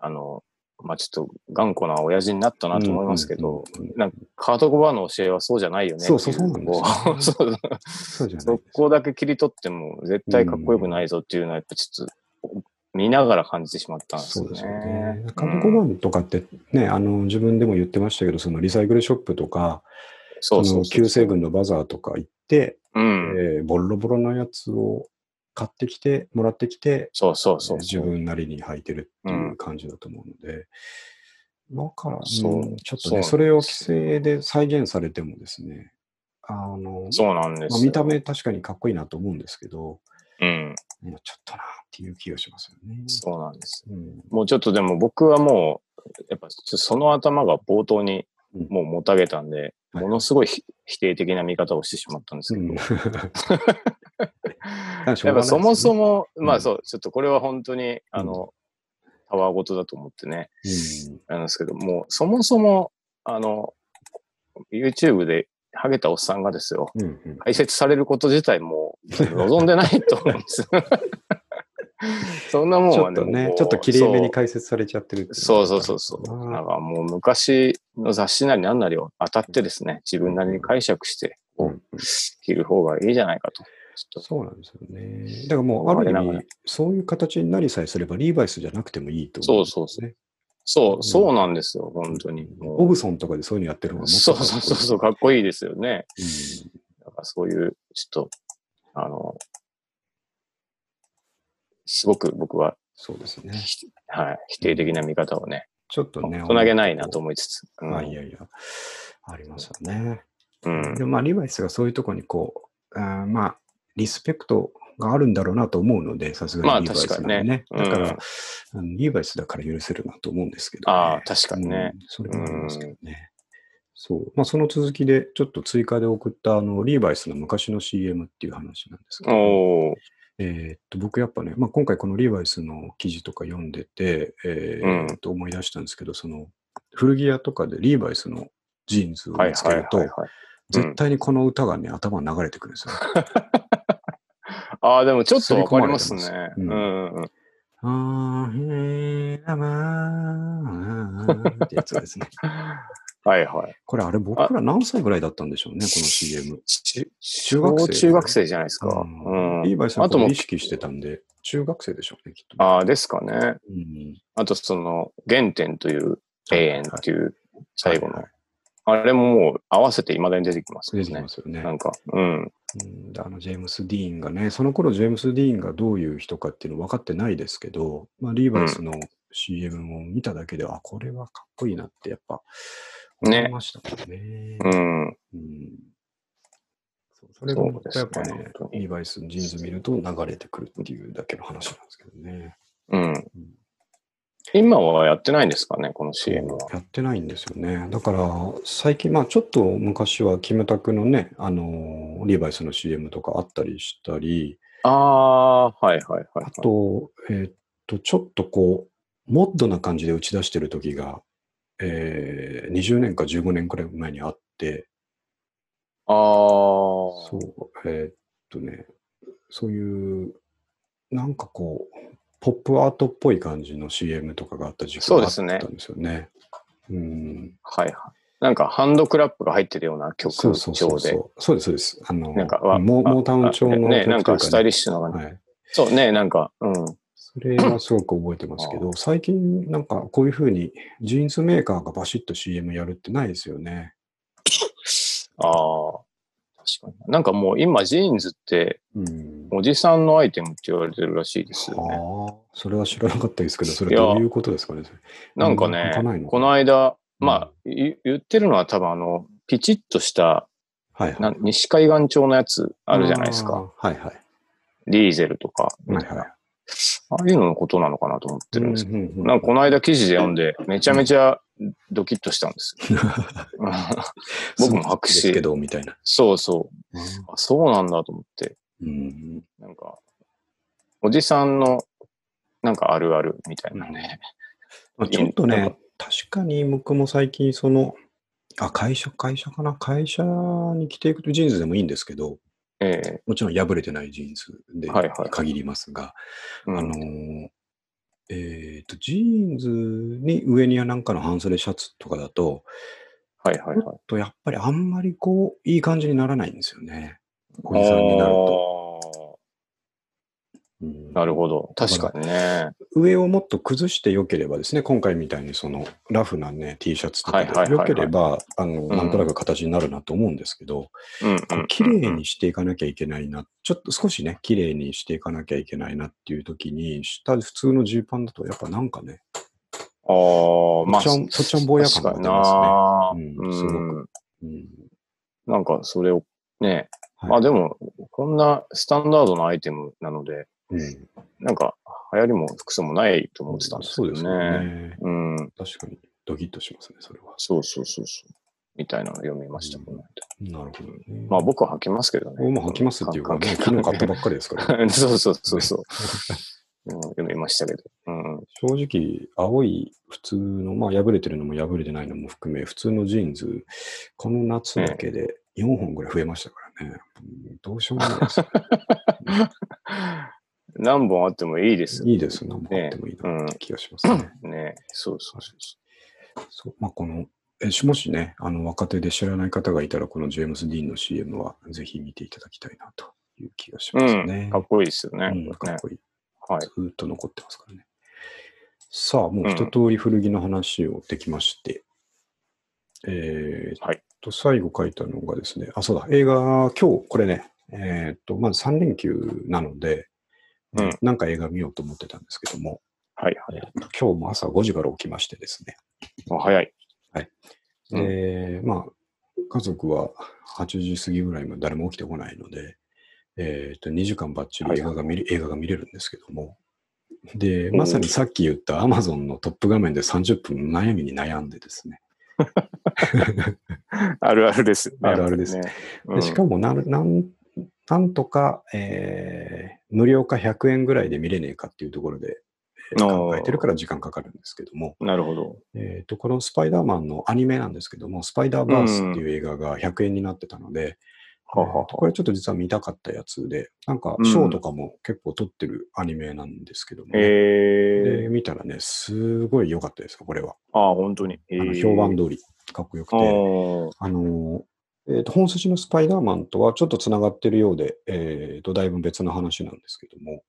あの、まあちょっと頑固な親父になったなと思いますけど、なんかカート・コバーンの教えはそうじゃないよね。そうそうそうなんですよそこだけ切り取っても絶対かっこよくないぞっていうのはやっぱちょっと見ながら感じてしまったんですよね。そうですよね。カートコバーンとかってね、あの、自分でも言ってましたけど、そのリサイクルショップとか、そうそう旧西軍のバザーとか行って、うん。えーボロボロのやつを買ってきて、もらってきて、そうそうそう自そう。分なりに履いてるっていう感じだと思うので、だから、そううんちょっとね、それを規制で再現されてもですね、あの、そうなんですよ。まあ見た目確かにかっこいいなと思うんですけど、うん。もうちょっとなっていう気がしますよね。そうなんです。うんもうちょっとでも僕はもう、やっぱその頭が冒頭にうん。もうもたげたんで、はい。ものすごいひ否定的な見方をしてしまったんですけど、うん。やっぱそもそも、うん。まあそう、ちょっとこれは本当に、あの、たわごとだと思ってね、うん。なんですけど、もうそもそも、あの、YouTube でハゲたおっさんがですよ、うんうん解説されること自体もう望んでないと思うんです。そんなもんちょはね、っとねちょっと綺麗めに解説されちゃってるそうそうそうそう。なんかもう昔の雑誌なり何なりを当たってですね、自分なりに解釈して、こうんう、着る方がいいじゃないかと。そうなんですよね。だからもう、ある意味、そういう形になりさえすれば、リーバイスじゃなくてもいいとね。そうそうそう、そうなんですよ、本当に。オブソンとかでそういうのやってる方がもっとそうそうそうそう、かっこいいですよね。うんだからそういう、ちょっと、あの、すごく僕は、そうですね。ひはい、否定的な見方をね、ちょっとね。大人げないなと思いつつ。うんあ、いやいや、ありますよね。うんでもまあ、リーバイスがそういうところにこう、あーまあ、リスペクトがあるんだろうなと思うので、さすがまあにリーバイスなんでね。確かにねだから、うんリーバイスだから許せるなと思うんですけど、ね。ああ確かにねうんそれもありますけどね。そう。まあ、その続きで、ちょっと追加で送った、あの、リーバイスの昔の CM っていう話なんですけど、おーえーっと、僕やっぱね、まあ、今回このリーバイスの記事とか読んでて、えーっと思い出したんですけど、その、古着屋とかでリーバイスのジーンズをはい見つけると。絶対にこの歌がね、頭に流れてくるんですよ。ああ、でもちょっとわかりますね。うんうんへまーってやつですね。はいはい。これあれ僕ら何歳ぐらいだったんでしょうね、この CM。ち中学生小中学生じゃないですか。ううんん。リーバイスのあとも意識してたんで、中学生でしょうね、きっと。ああ、ですかね。うんあとその、原点という永遠っていう最後の。あれももう合わせて未だに出てきますよね出てきま。すよね。なんか、うん。うんであのジェームス・ディーンがね、その頃ジェームス・ディーンがどういう人かっていうの分かってないですけど、まあ、リーバイスの CM を見ただけで、あ、これはかっこいいなってやっぱ思ねいましたもんね。うん。うんそうそれがやっぱねねリーバイスのジーンズ見ると流れてくるっていうだけの話なんですけどね。うん。今はやってないんですかね、この CM は。やってないんですよね。だから、最近、まあちょっと昔はキムタクのね、あのーリーバイスの CM とかあったりしたり、ああ、はいはいはいはい。あと、えーっと、ちょっとこう、モッドな感じで打ち出してる時が、えー20年か15年くらい前にあって、ああ、そう、えーっとね、そういう、なんかこう、ポップアートっぽい感じの CM とかがあった時期があったそうですねんですよね。うん。はいはい。なんかハンドクラップが入ってるような曲そうそうそ調で。うそう。そうです、そうです。あの、なんかモモータウン調のね、なんかスタイリッシシュな感じ。はい。そうね、なんか、うん。それはすごく覚えてますけど、最近なんかこういうふうにジーンズメーカーがバシッと CM やるってないですよね。ああ、確かに。なんかもう今ジーンズってうん。おじさんのアイテムって言われてるらしいですよね。ああ、それは知らなかったですけど、それはどういうことですかね。なんかねの、この間、まあ、い言ってるのは多分あの、ピチッとしたはいはい。な西海岸調のやつあるじゃないですか。はいはい。ディーゼルとか。はいはい。ああいうののことなのかなと思ってるんですけど。うんうんうんなんかこの間記事で読んで、めちゃめちゃドキッとしたんですよ。僕も白紙ですけど、みたいな。そうそう。あそうなんだと思って。うん。なんか、おじさんの、なんかあるあるみたいなね。まあ、ちょっとね確かに僕も最近その、あ、会社、会社かな？会社に着ていくとジーンズでもいいんですけど、ええもちろん破れてないジーンズではいはい限りますが、うんあのーえっ、と、ジーンズに上にはなんかの半袖シャツとかだと、はいはいはい。ちょっとやっぱりあんまりこう、いい感じにならないんですよね。おじさんになると。うんなるほど。確かにね。上をもっと崩して良ければですね、今回みたいにそのラフなね、T シャツとかはいはいはいはいで良ければ、あの、んなんとなく形になるなと思うんですけど、綺麗にしていかなきゃいけないな、ちょっと少しね、綺麗にしていかなきゃいけないなっていう時に、下普通のジーパンだとやっぱなんかね、ああ、まあ、とっちゃんとっちゃん坊や感が出ますねますね。うんすごうん。うんなんかそれをね、はいあ、でも、こんなスタンダードなアイテムなので、うん、なんか流行りも服装もないと思ってたんですけどそうですよね。ね。うん。確かに、ドキッとしますね、それは。そうそうそうそう。みたいなの読みました、うんなるほどね。まあ僕は履きますけどね。僕も履きますっていうか、ね、昨日買ったばっかりですから。そうそうそうそう。うん、読みましたけど。うん。正直、青い普通の、まあ破れてるのも破れてないのも含め、普通のジーンズ、この夏だけで4本ぐらい増えましたからね。うんどうしようもないです。何本あってもいいですよいいです。何本あってもいいなって気がしますね。ね。そうそうそうそそうまあ、この、えしもしね、あの若手で知らない方がいたら、このジェームス・ディーンの CM はぜひ見ていただきたいなという気がしう。ますねうん。。かっこいいですよね。うんかっこいい。はい。ずーっと残ってますからね。さあ、もう一通り古着の話をできまして、えーっと、はい最後書いたのがですね、あ、そうだ、映画、今日、これね、えーっと、まず3連休なので、うんなんか映画見ようと思ってたんですけども、はいはい。今日も朝5時から起きましてですね、あ早い。うんで、まあ、家族は8時過ぎぐらいまで誰も起きてこないので、えーっと、2時間ばっちり映画が見れ、映画が見れるんですけども、で、まさにさっき言った Amazon のトップ画面で30分悩みに悩んでですね。あるあるですよね。あるあるですね。でしかもなん、なん、なんとか、えー無料か100円ぐらいで見れねえかっていうところで、えー考えてるから時間かかるんですけども、うんなるほど。えーと、このスパイダーマンのアニメなんですけども、スパイダーバースっていう映画が100円になってたので、はははえーとこれちょっと実は見たかったやつで、なんかうん。賞とかも結構取ってるアニメなんですけどもね、えで見たらね、すごい良かったですよ、これは。ー、ああ、本当に。えあのー評判通り、かっこよくあて。ー。あのーえーと本筋のスパイダーマンとはちょっとつながってるようで、えーとだいぶ別の話なんですけども、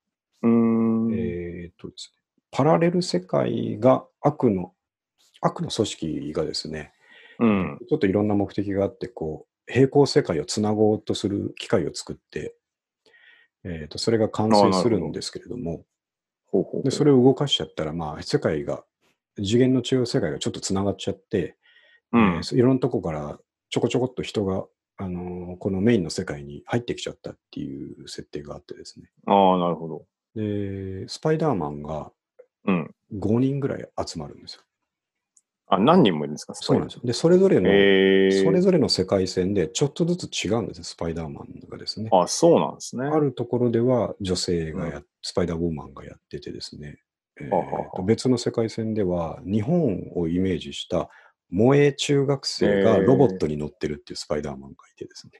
うーん。えーとですね、パラレル世界が悪の、悪の組織がですね、うん。ちょっといろんな目的があって、こう、平行世界をつなごうとする機械を作って、えーとそれが完成するんですけれども、でそれを動かしちゃったら、まあ、世界が、次元の違う世界がちょっとつながっちゃって、うんえーいろんなとこからちょこちょこっと人が、あのーこのメインの世界に入ってきちゃったっていう設定があってですね。ああ、なるほど。で、スパイダーマンがうん。5人ぐらい集まるんですよ。あ、何人もいるんですか？そうなんですよ。で、それぞれの、えー、それぞれの世界線でちょっとずつ違うんですね、スパイダーマンがですね。あ、そうなんですね。あるところでは女性がや、うスパイダーウォーマンがやっててですね、えーと別の世界線では日本をイメージした萌え中学生がロボットに乗ってるっていうスパイダーマンがいてですね。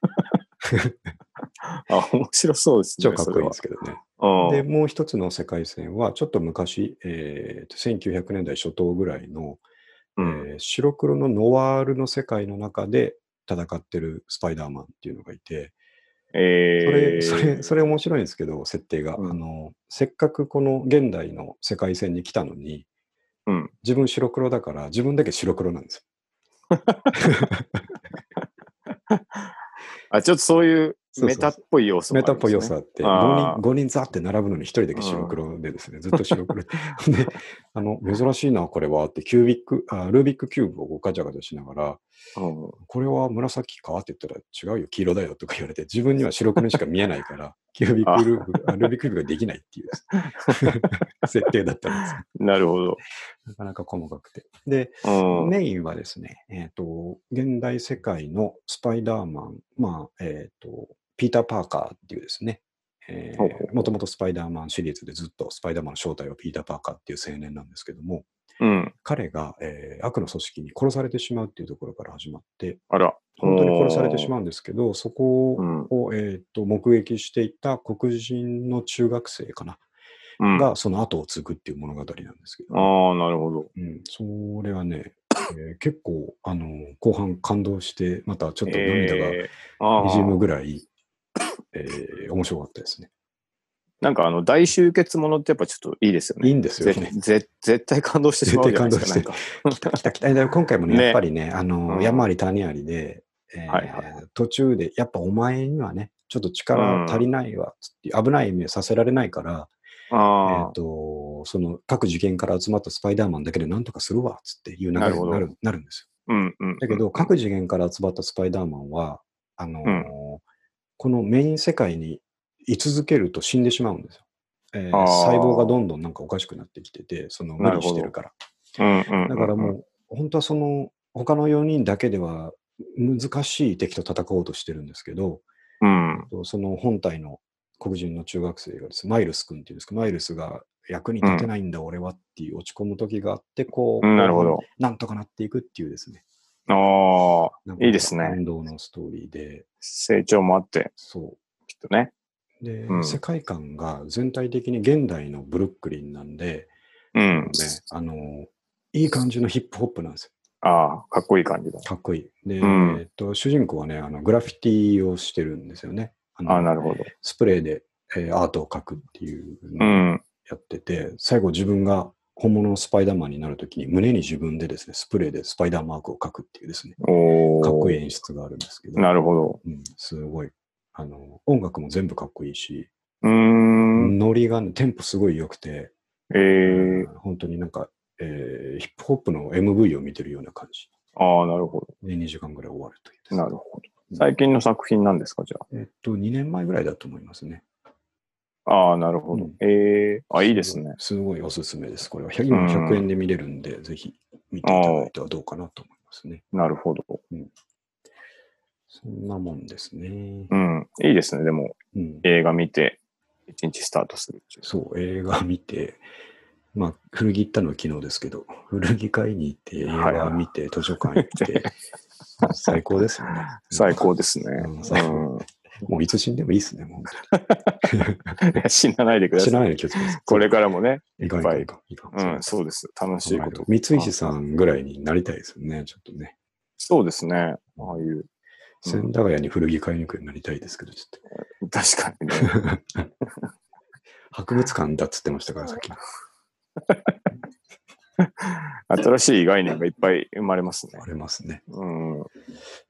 あ、面白そうですね。超かっこいいんですけどね。どで、もう一つの世界線はちょっと昔、えーと1900年代初頭ぐらいの、うん。えー白黒のノワールの世界の中で戦ってるスパイダーマンっていうのがいて、えそれ、ー、それ、それ面白いんですけど、設定が。うんあの、せっかくこの現代の世界線に来たのに、うん。自分白黒だから、自分だけ白黒なんです あ、ちょっとそういうメタっぽい要素ね。メタっぽい要素あって、あー。5人、5人ザーって並ぶのに1人だけ白黒でですね、ずっと白黒で。で、あの、珍しいな、これはって、キュービック、あルービックキューブをガチャガチャしながら、うん。これは紫かって言ったら違うよ、黄色だよとか言われて、自分には白黒にしか見えないから、キュービックルーブ、あルービックキューブができないっていう 設定だったんですよ。なるほど。なかなか細かくて。で、うん。メインはですね、えっ、と、現代世界のスパイダーマン、まあ、えっ、と、ピーター・パーカーっていうですね、もともとスパイダーマンシリーズでずっとスパイダーマンの正体はピーター・パーカーっていう青年なんですけども、うん。彼が、えー悪の組織に殺されてしまうっていうところから始まって、あら。本当に殺されてしまうんですけど、そこうん。を、えー、と目撃していた黒人の中学生かな、うん。あがその後を継ぐっていう物語なんですけど、あ、なるほど。うん、それはね、えー結構あの後半感動して、またちょっと涙がえーあにじむーぐらい、えー面白かったですね。なんかあの、大集結ものってやっぱちょっといいですよね。いいんですよぜね。ぜ絶対感動してしまうじゃないですか。絶なん対か。来た来たで今回もね、ねやっぱりね、あのうん山あり谷ありで、えーはいは途中で、やっぱお前にはね、ちょっと力足りないわ、つって、危ない目させられないから、えあっ、と、その各事件から集まったスパイダーマンだけで何とかするわ、つっていう流れになるなるんですあ。うんうん。よ。だけど、各次元から集まったスパイダーマンは、あのーうんこのメイン世界に居続けると死んでしまうんですよ。えー細胞がどんどんなんかおかしくなってきてて、その無理してるから。うんうんうん。だからもう、本当はその、他の4人だけでは難しい敵と戦おうとしてるんですけど、うん。その本体の黒人の中学生がですね、マイルス君っていうんですか、マイルスが役に立てないんだ、俺はっていう落ち込む時があって、こう、うんなるほど。なんとかなっていくっていうですね。ああ、いいですね感動のストーリーで、成長もあって、そきっとね。う。で、うん世界観が全体的に現代のブルックリンなんで、うんね。、あの、いい感じのヒップホップなんですよ。ああ、かっこいい感じだ。かっこいい。で、うんえっと、主人公はね、あのグラフィティをしてるんですよね。あのああ、なるほど。スプレーで、えーアートを描くっていううのをん。やってて、最後自分が本物のスパイダーマンになるときに胸に自分でですね、スプレーでスパイダーマークを描くっていうですね。かっこいい演出があるんですけど、なるほど。うん、すごい。あの、音楽も全部かっこいいし、うーん。ノリがね、テンポすごい良くて、ええ本当になんか、えーヒップホップの MV を見てるような感じああ、なるほで2時間ぐらい終わるという。ね、なるほど。最近の作品なんですか、じゃえっと、2年前ぐらいだと思いますね。あ。ああ、なるほど。うんええあ、いいですね。すごいおすすめです。これは100今うん100円で見れるんで、ぜひ見ていただいてはどうかなと思いますね。なるほど。そんなもんですね。うん。いいですね。でも、うん、映画見て、一日スタートする。そう、映画見て、まあ、古着行ったのは昨日ですけど、古着買いに行って、映画見て、図書館行って、最高ですよね。最高ですね。うん最高うんもういつ死んでもいいですね、もう 死なないでください。らないで気をつけてください。これからもね。いかんいいか。うん、そうです。楽しいこと。三石さんぐらいになりたいですよね、ちょっとね。そうですね。ああいう。千駄ヶ谷に古着買いに行くようになりたいですけど、ちょっ確かに。博物館だっつってましたから、さっき。新しい概念がいっぱい生まれますねあ。りますね。うん。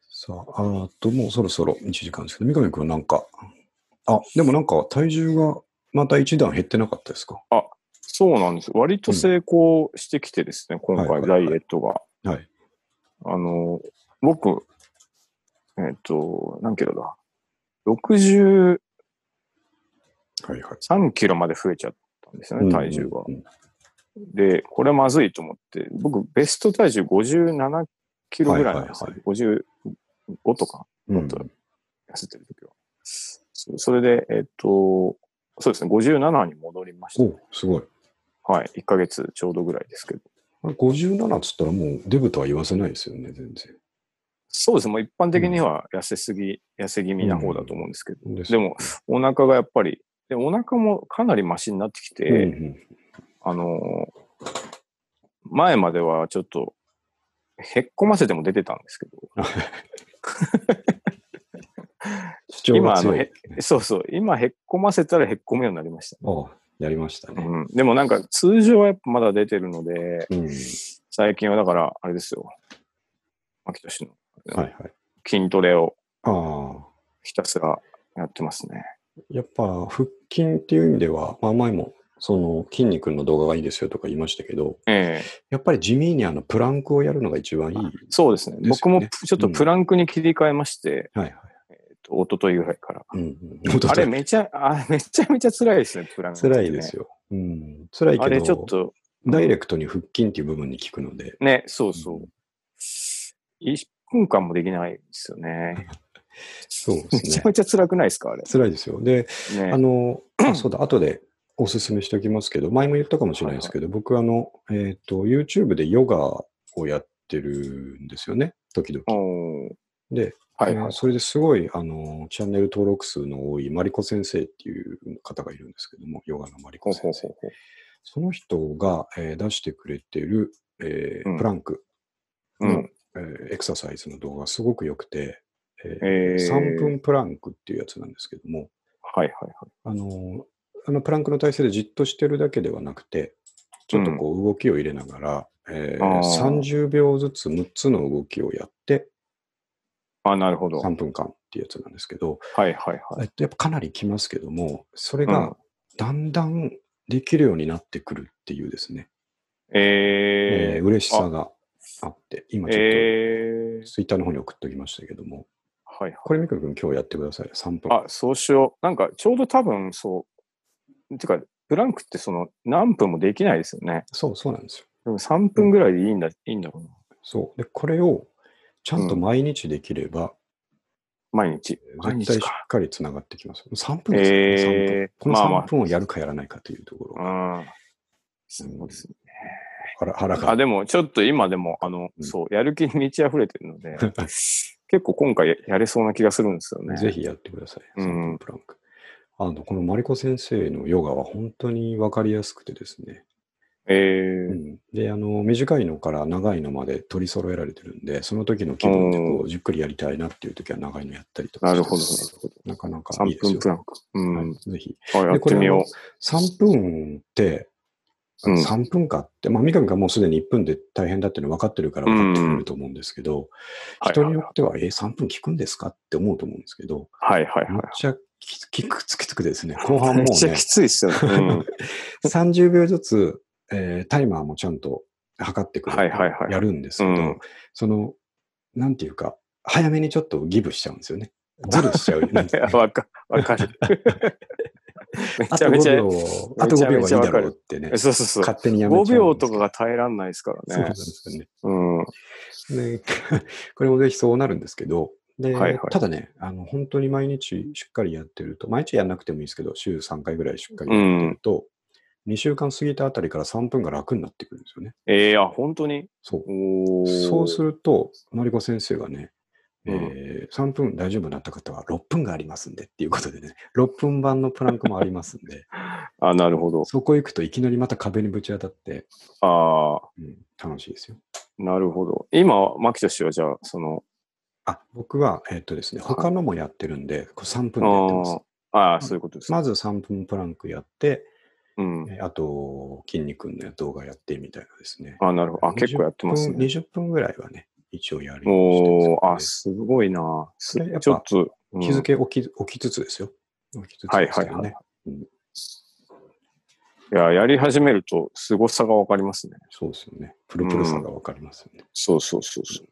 さあ、あともうそろそろ1時間ですけど、三上君なんか、あ、でもなんか体重がまた一段減ってなかったですか？そうなんです。割と成功してきてですね、今はい回ダイエットが。はい。あの、僕、えっ、と、何キロだ ?63 はいはい。キロまで増えちゃったんですよね、体重が。うんうんで、これまずいと思って、僕、ベスト体重57キロぐらいなんですよ。はい55とか、うんもっと痩せてる時は。そそれで、えっ、と、そうですね、57に戻りました。おすごい。はい、1ヶ月ちょうどぐらいですけど。あれ57っつったらもうデブとは言わせないですよね、全然。そうですね、もう一般的には痩せすぎ、痩せ気味な方だと思うんですけど、ですでも、お腹がやっぱり、でお腹もかなりマシになってきて、うんうんあのー前まではちょっと、へっこませても出てたんですけど、今あの。へそうそう、今へっこませたらへっこむようになりました、ねやりましたね。うん。でもなんか通常はやっぱまだ出てるので、うん。最近はだから、あれですよ。牧俊のはいはい。筋トレをああ。ひたすらやってますね。やっぱ腹筋っていう意味では、まあ前もその筋肉の動画がいいですよとか言いましたけど、ええやっぱり地味にあのプランクをやるのが一番いい。そうですね。僕もちょっとプランクに切り替えまして、はいはい。えっと一昨日ぐらいから。うんうん、あれめちゃ、あめちゃめちゃ辛いですね、プランク、辛いですよ。よ。うん。辛いけど、あれちょっと、ダイレクトに腹筋っていう部分に効くので、ね、そうそう。1分間もできないですよね。そうでめすね。ちゃめちゃ辛くないですか、あれ？辛いですよ。で、ねあの、あそうだ、後でおすすめしておきますけど、前も言ったかもしれないですけど、僕あの、えっ、と、YouTube でヨガをやってるんですよね、時々。で、はいはい。えーそれですごい、あの、チャンネル登録数の多いマリコ先生っていう方がいるんですけども、ヨガのマリコ先生。その人が、えー出してくれてる、えーうんプランクの、うん。えーエクササイズの動画がすごく良くて、えーえー。3分プランクっていうやつなんですけども、はいはいはい。あの、あのプランクの体勢でじっとしてるだけではなくて、ちょっとこう動きを入れながら、えーあー。30秒ずつ6つの動きをやってあ、なるほど。は3分間っていうやつなんですけど、いはいはい。えっと、やっぱかなりきますけども、それうん。がだんだんできるようになってくるっていうですね、ええー嬉しさがあって、今ー、ちょっえー、とツイッターの方に送っておきましたけども、はいはい。これ、ミク君今日やってください。3分。あ、そうしよう。なんか、ちょうど多分、そう、てか、ブランクってその、何分もできないですよね。そう、そうなんですよ。でも3分ぐらいでいいんだ、いいんだろうな。そう。で、これをちゃんと毎日できれば、毎日。毎絶対しっ日か。かりつながってきます。3分ですよね、3分えー、このまあま3分をやるかやらないかというところ。あ、うん。そうですね。腹腹が。あ、でも、ちょっと今でも、あの、うんそう、やる気に満ち溢れてるので、結構今回やれそうな気がするんですよね。ぜひやってください。3うん分プランク。あの、このマリコ先生のヨガは本当にわかりやすくてですね。えうー、ん、で、あの、短いのから長いのまで取り揃えられてるんで、その時の気分でこう、じっくりやりたいなっていう時は長いのやったりとかなるほど、なるほど。なかなかいい3ですよ分プ。ランク。うん。はい、ぜひ。あ、やでってみよう。3分って、うん3分かって、まあ、三上がもうすでに1分で大変だっていうの分かってるから分かってくれると思うんですけど、はい人によっては、えー、3分聞くんですかって思うと思うんですけど、はいはいは めっちゃききくつきつくですね、後半い。もうねめっちゃき、ついっすよね。うん。30秒ずつ、えータイマーもちゃんと測ってくれてはいはいはいやるんですけど、うんその、なんていうか、早めにちょっとギブしちゃうんですよね。ズルしちゃう。なんていうのわか、わかる。めあと5ちゃめちゃ秒、、あと5秒はいいだろうってね、そうそうそう。勝手にやめちゃうん5ですけど秒とかが耐えらんないですからそうなんね。ですよね。うん。で、これもぜひそうなるんですけど、で、はいはいただね、あの、本当に毎日しっかりやってると、毎日やんなくてもいいですけど、週3回ぐらいしっかりやってると、2週間過ぎたあたりから3分が楽になってくるんですよね。ええあ、本当に？そう。そうすると、マリコ先生がね、うんえー3分大丈夫になった方は6分がありますんでっていうことでね、6分版のプランクもありますんで、あ、なるほど。そこ行くといきなりまた壁にぶち当たって、ああ、うん、楽しいですよ。なるほど。今、牧田氏はじゃあ、その、あ、僕は、えっとですね、他のもやってるんで、これ3分でやってます。ああそういうことですね。まず3分プランクやって、うん。えあと、筋肉の動画やってみたいなですね。あなるほど。あ、結構やってます20分ね。20分ぐらいはね、一応やるようにしてるんですおー、あ、ですすごいな。すやっぱちょっと、けうんどね日付置き置きつつですよ。置きつつはいで。はいはい。うんいや、やり始めると、凄さがわかりますね。そうですよね。プルプルさがわかりますよね。そうそうそうそう。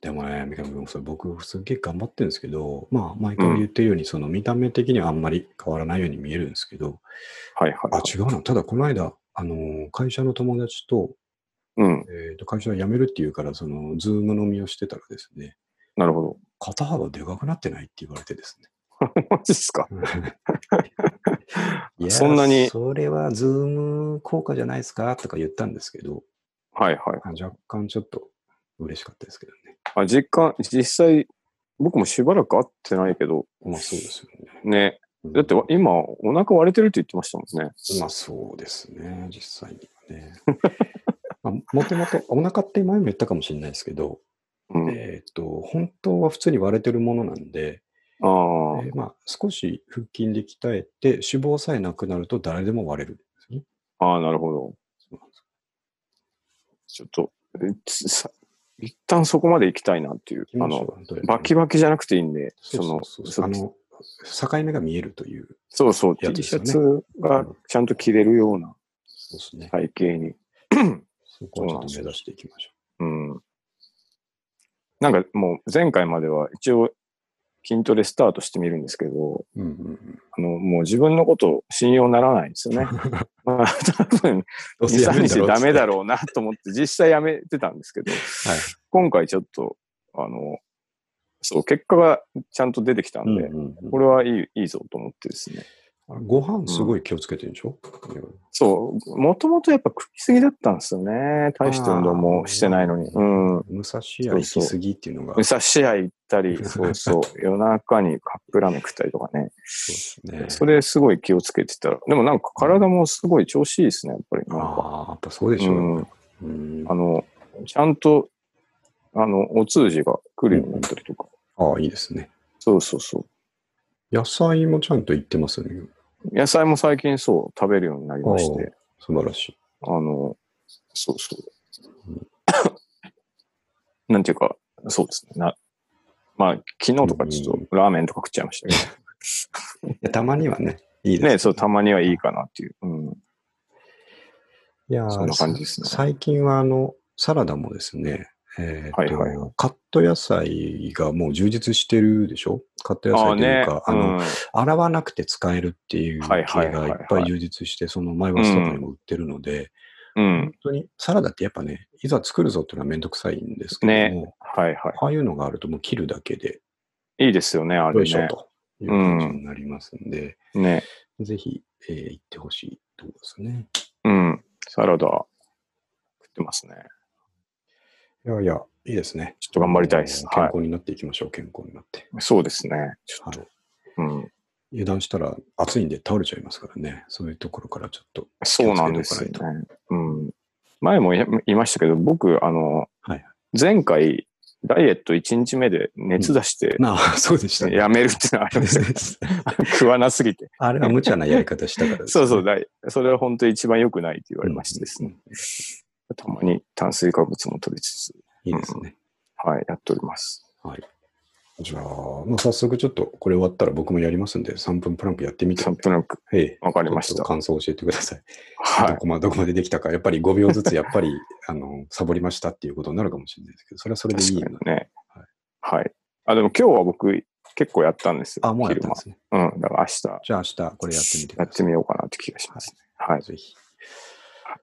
でもね、三上君、それ僕、すっげえ頑張ってるんですけど、まあ、毎回言ってるように、その見た目的にはあんまり変わらないように見えるんですけど、はいはい、あ、はい。違うな。ただ、この間、あのー、会社の友達と、うん。えーと会社を辞めるって言うから、その、ズーム飲みをしてたらですね、なるほど。肩幅でかくなってないって言われてですね。マジっすか？いやそんなに？それはズーム効果じゃないですか？とか言ったんですけど、はいはい。あ若干ちょっと嬉しかったですけどね。あ、実感、実際、僕もしばらく会ってないけど、まあそうですよね。ね。うんだってわ今、お腹割れてるって言ってましたもんね。まあそうですね、実際にはね。まあ、もともと、お腹って前も言ったかもしれないですけど、うん。えっ、と、本当は普通に割れてるものなんで、ああ、えーまあ、少し腹筋で鍛えて、脂肪さえなくなると誰でも割れるんですよね。ああ、なるほど。ちょっと、えつさ一旦そこまで行きたいなっていう。あの、バキババキじゃなくていいんで、その、あの、境目が見えるという、そうそう、T シャツがちゃんと着れるようなそうですね。そこをちょっと目指していきましょうん。なんかもう前回までは一応筋トレスタートしてみるんですけど、う。うんうんあの、もう自分のこと信用ならないんですよね。まあ、多分、どうせ2、3やめるんだろう日ダメだうろうなと思って実際やめてたんですけど。はい。今回ちょっと、あの、そう、結果がちゃんと出てきたんで、うんうんうんこれはいい、いいぞと思ってですね。ご飯すごい気をつけてるでしょ、そう、もともとやっぱ食いすぎだったんですよね。大して運動もしてないのに。うん。武蔵屋行き過ぎっていうのが。武蔵試合行ったり、そうそう、夜中にカップラーメン食ったりとかね。そうですね。それすごい気をつけてたら。でもなんか体もすごい調子いいですね、やっぱり。ああ、やっぱそうでしょううんよ。うんあの、ちゃんと、あの、お通じが来るようになったりとか。ああ、いいですね。そうそうそう。野菜もちゃんと言ってますよね。野菜も最近そう、食べるようになりまして。素晴らしい。あの、そうそううん。なんていうか、そうですね。なまあ、昨日とかちょっとラーメンとか食っちゃいましたけいやたまにはね、いいですど。ね、そう、たまにはいいかなっていう。うん。いやーそんな感じですね最近はあの、サラダもですね、えーとはいはいはいカット野菜がもう充実してるでしょ？カット野菜というか、あの、うん洗わなくて使えるっていうはい系がいっぱい充実して、そのマイバスとかにも売ってるので、うん本。当にサラダってやっぱね、いざ作るぞっていうのはめんどくさいんですけども、はいはああいうのがあるともう切るだけで、い。いいですよね、あれね。よいしょという感じになりますんで、ね。ぜひ、えー行ってほしいところですね。うん。サラダ食ってますね。いやいや、いいですね。ちょっと頑張りたいです健康になっていきましょう、健康になって。そうですね。ちょっはいと。うん。油断したら暑いんで倒れちゃいますからね。そういうところからちょっと。そうなんですよね。うん。前も言いましたけど、僕、あの、はい前回、ダイエット1日目で熱出して、なあ、そうでしたね。やめるっていうのがありましたけど食わなすぎて。あれは無茶なやり方したからですね、そうそう、だいそれは本当に一番良くないって言われましてですね。たまに炭水化物も取りつつ、いいですね。はい、やっております。はい。じゃあ、もう早速ちょっとこれ終わったら僕もやりますんで、3分プランクやってみて。3分なく。ええ。わかりました感想を教えてください。はい。どこまで、どこまでできたか。やっぱり5秒ずつ、やっぱり、あの、サボりましたっていうことになるかもしれないですけど、それはそれでいいの確かにね。はいはい。あ、でも今日は僕結構やったんですよ。あ、もうやったんですね。うん。だから明日じゃあ明日これやってみてください。やってみようかなって気がしますね。はい。ぜひ。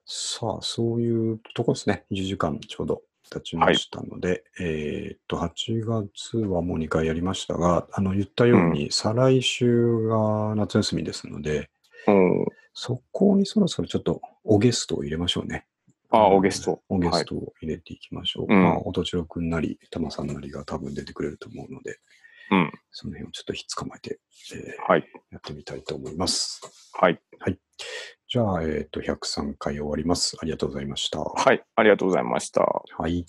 さあ、そういうとこですね。1時間ちょうど経ちましたので、えーっと、8月はもう2回やりましたが、あの、言ったように、再来週が夏休みですので、うん。そこにそろそろちょっとおゲストを入れましょうね。あ、おゲスト。おゲストを入れていきましょう。うんまあ、おとちろくんなり、たまさんなりが多分出てくれると思うので、うん。その辺をちょっとひっ捕まえて、えーはい。やってみたいと思います。はい。じゃあ、えっ、と、103回終わります。ありがとうございました。はい。ありがとうございました。はい。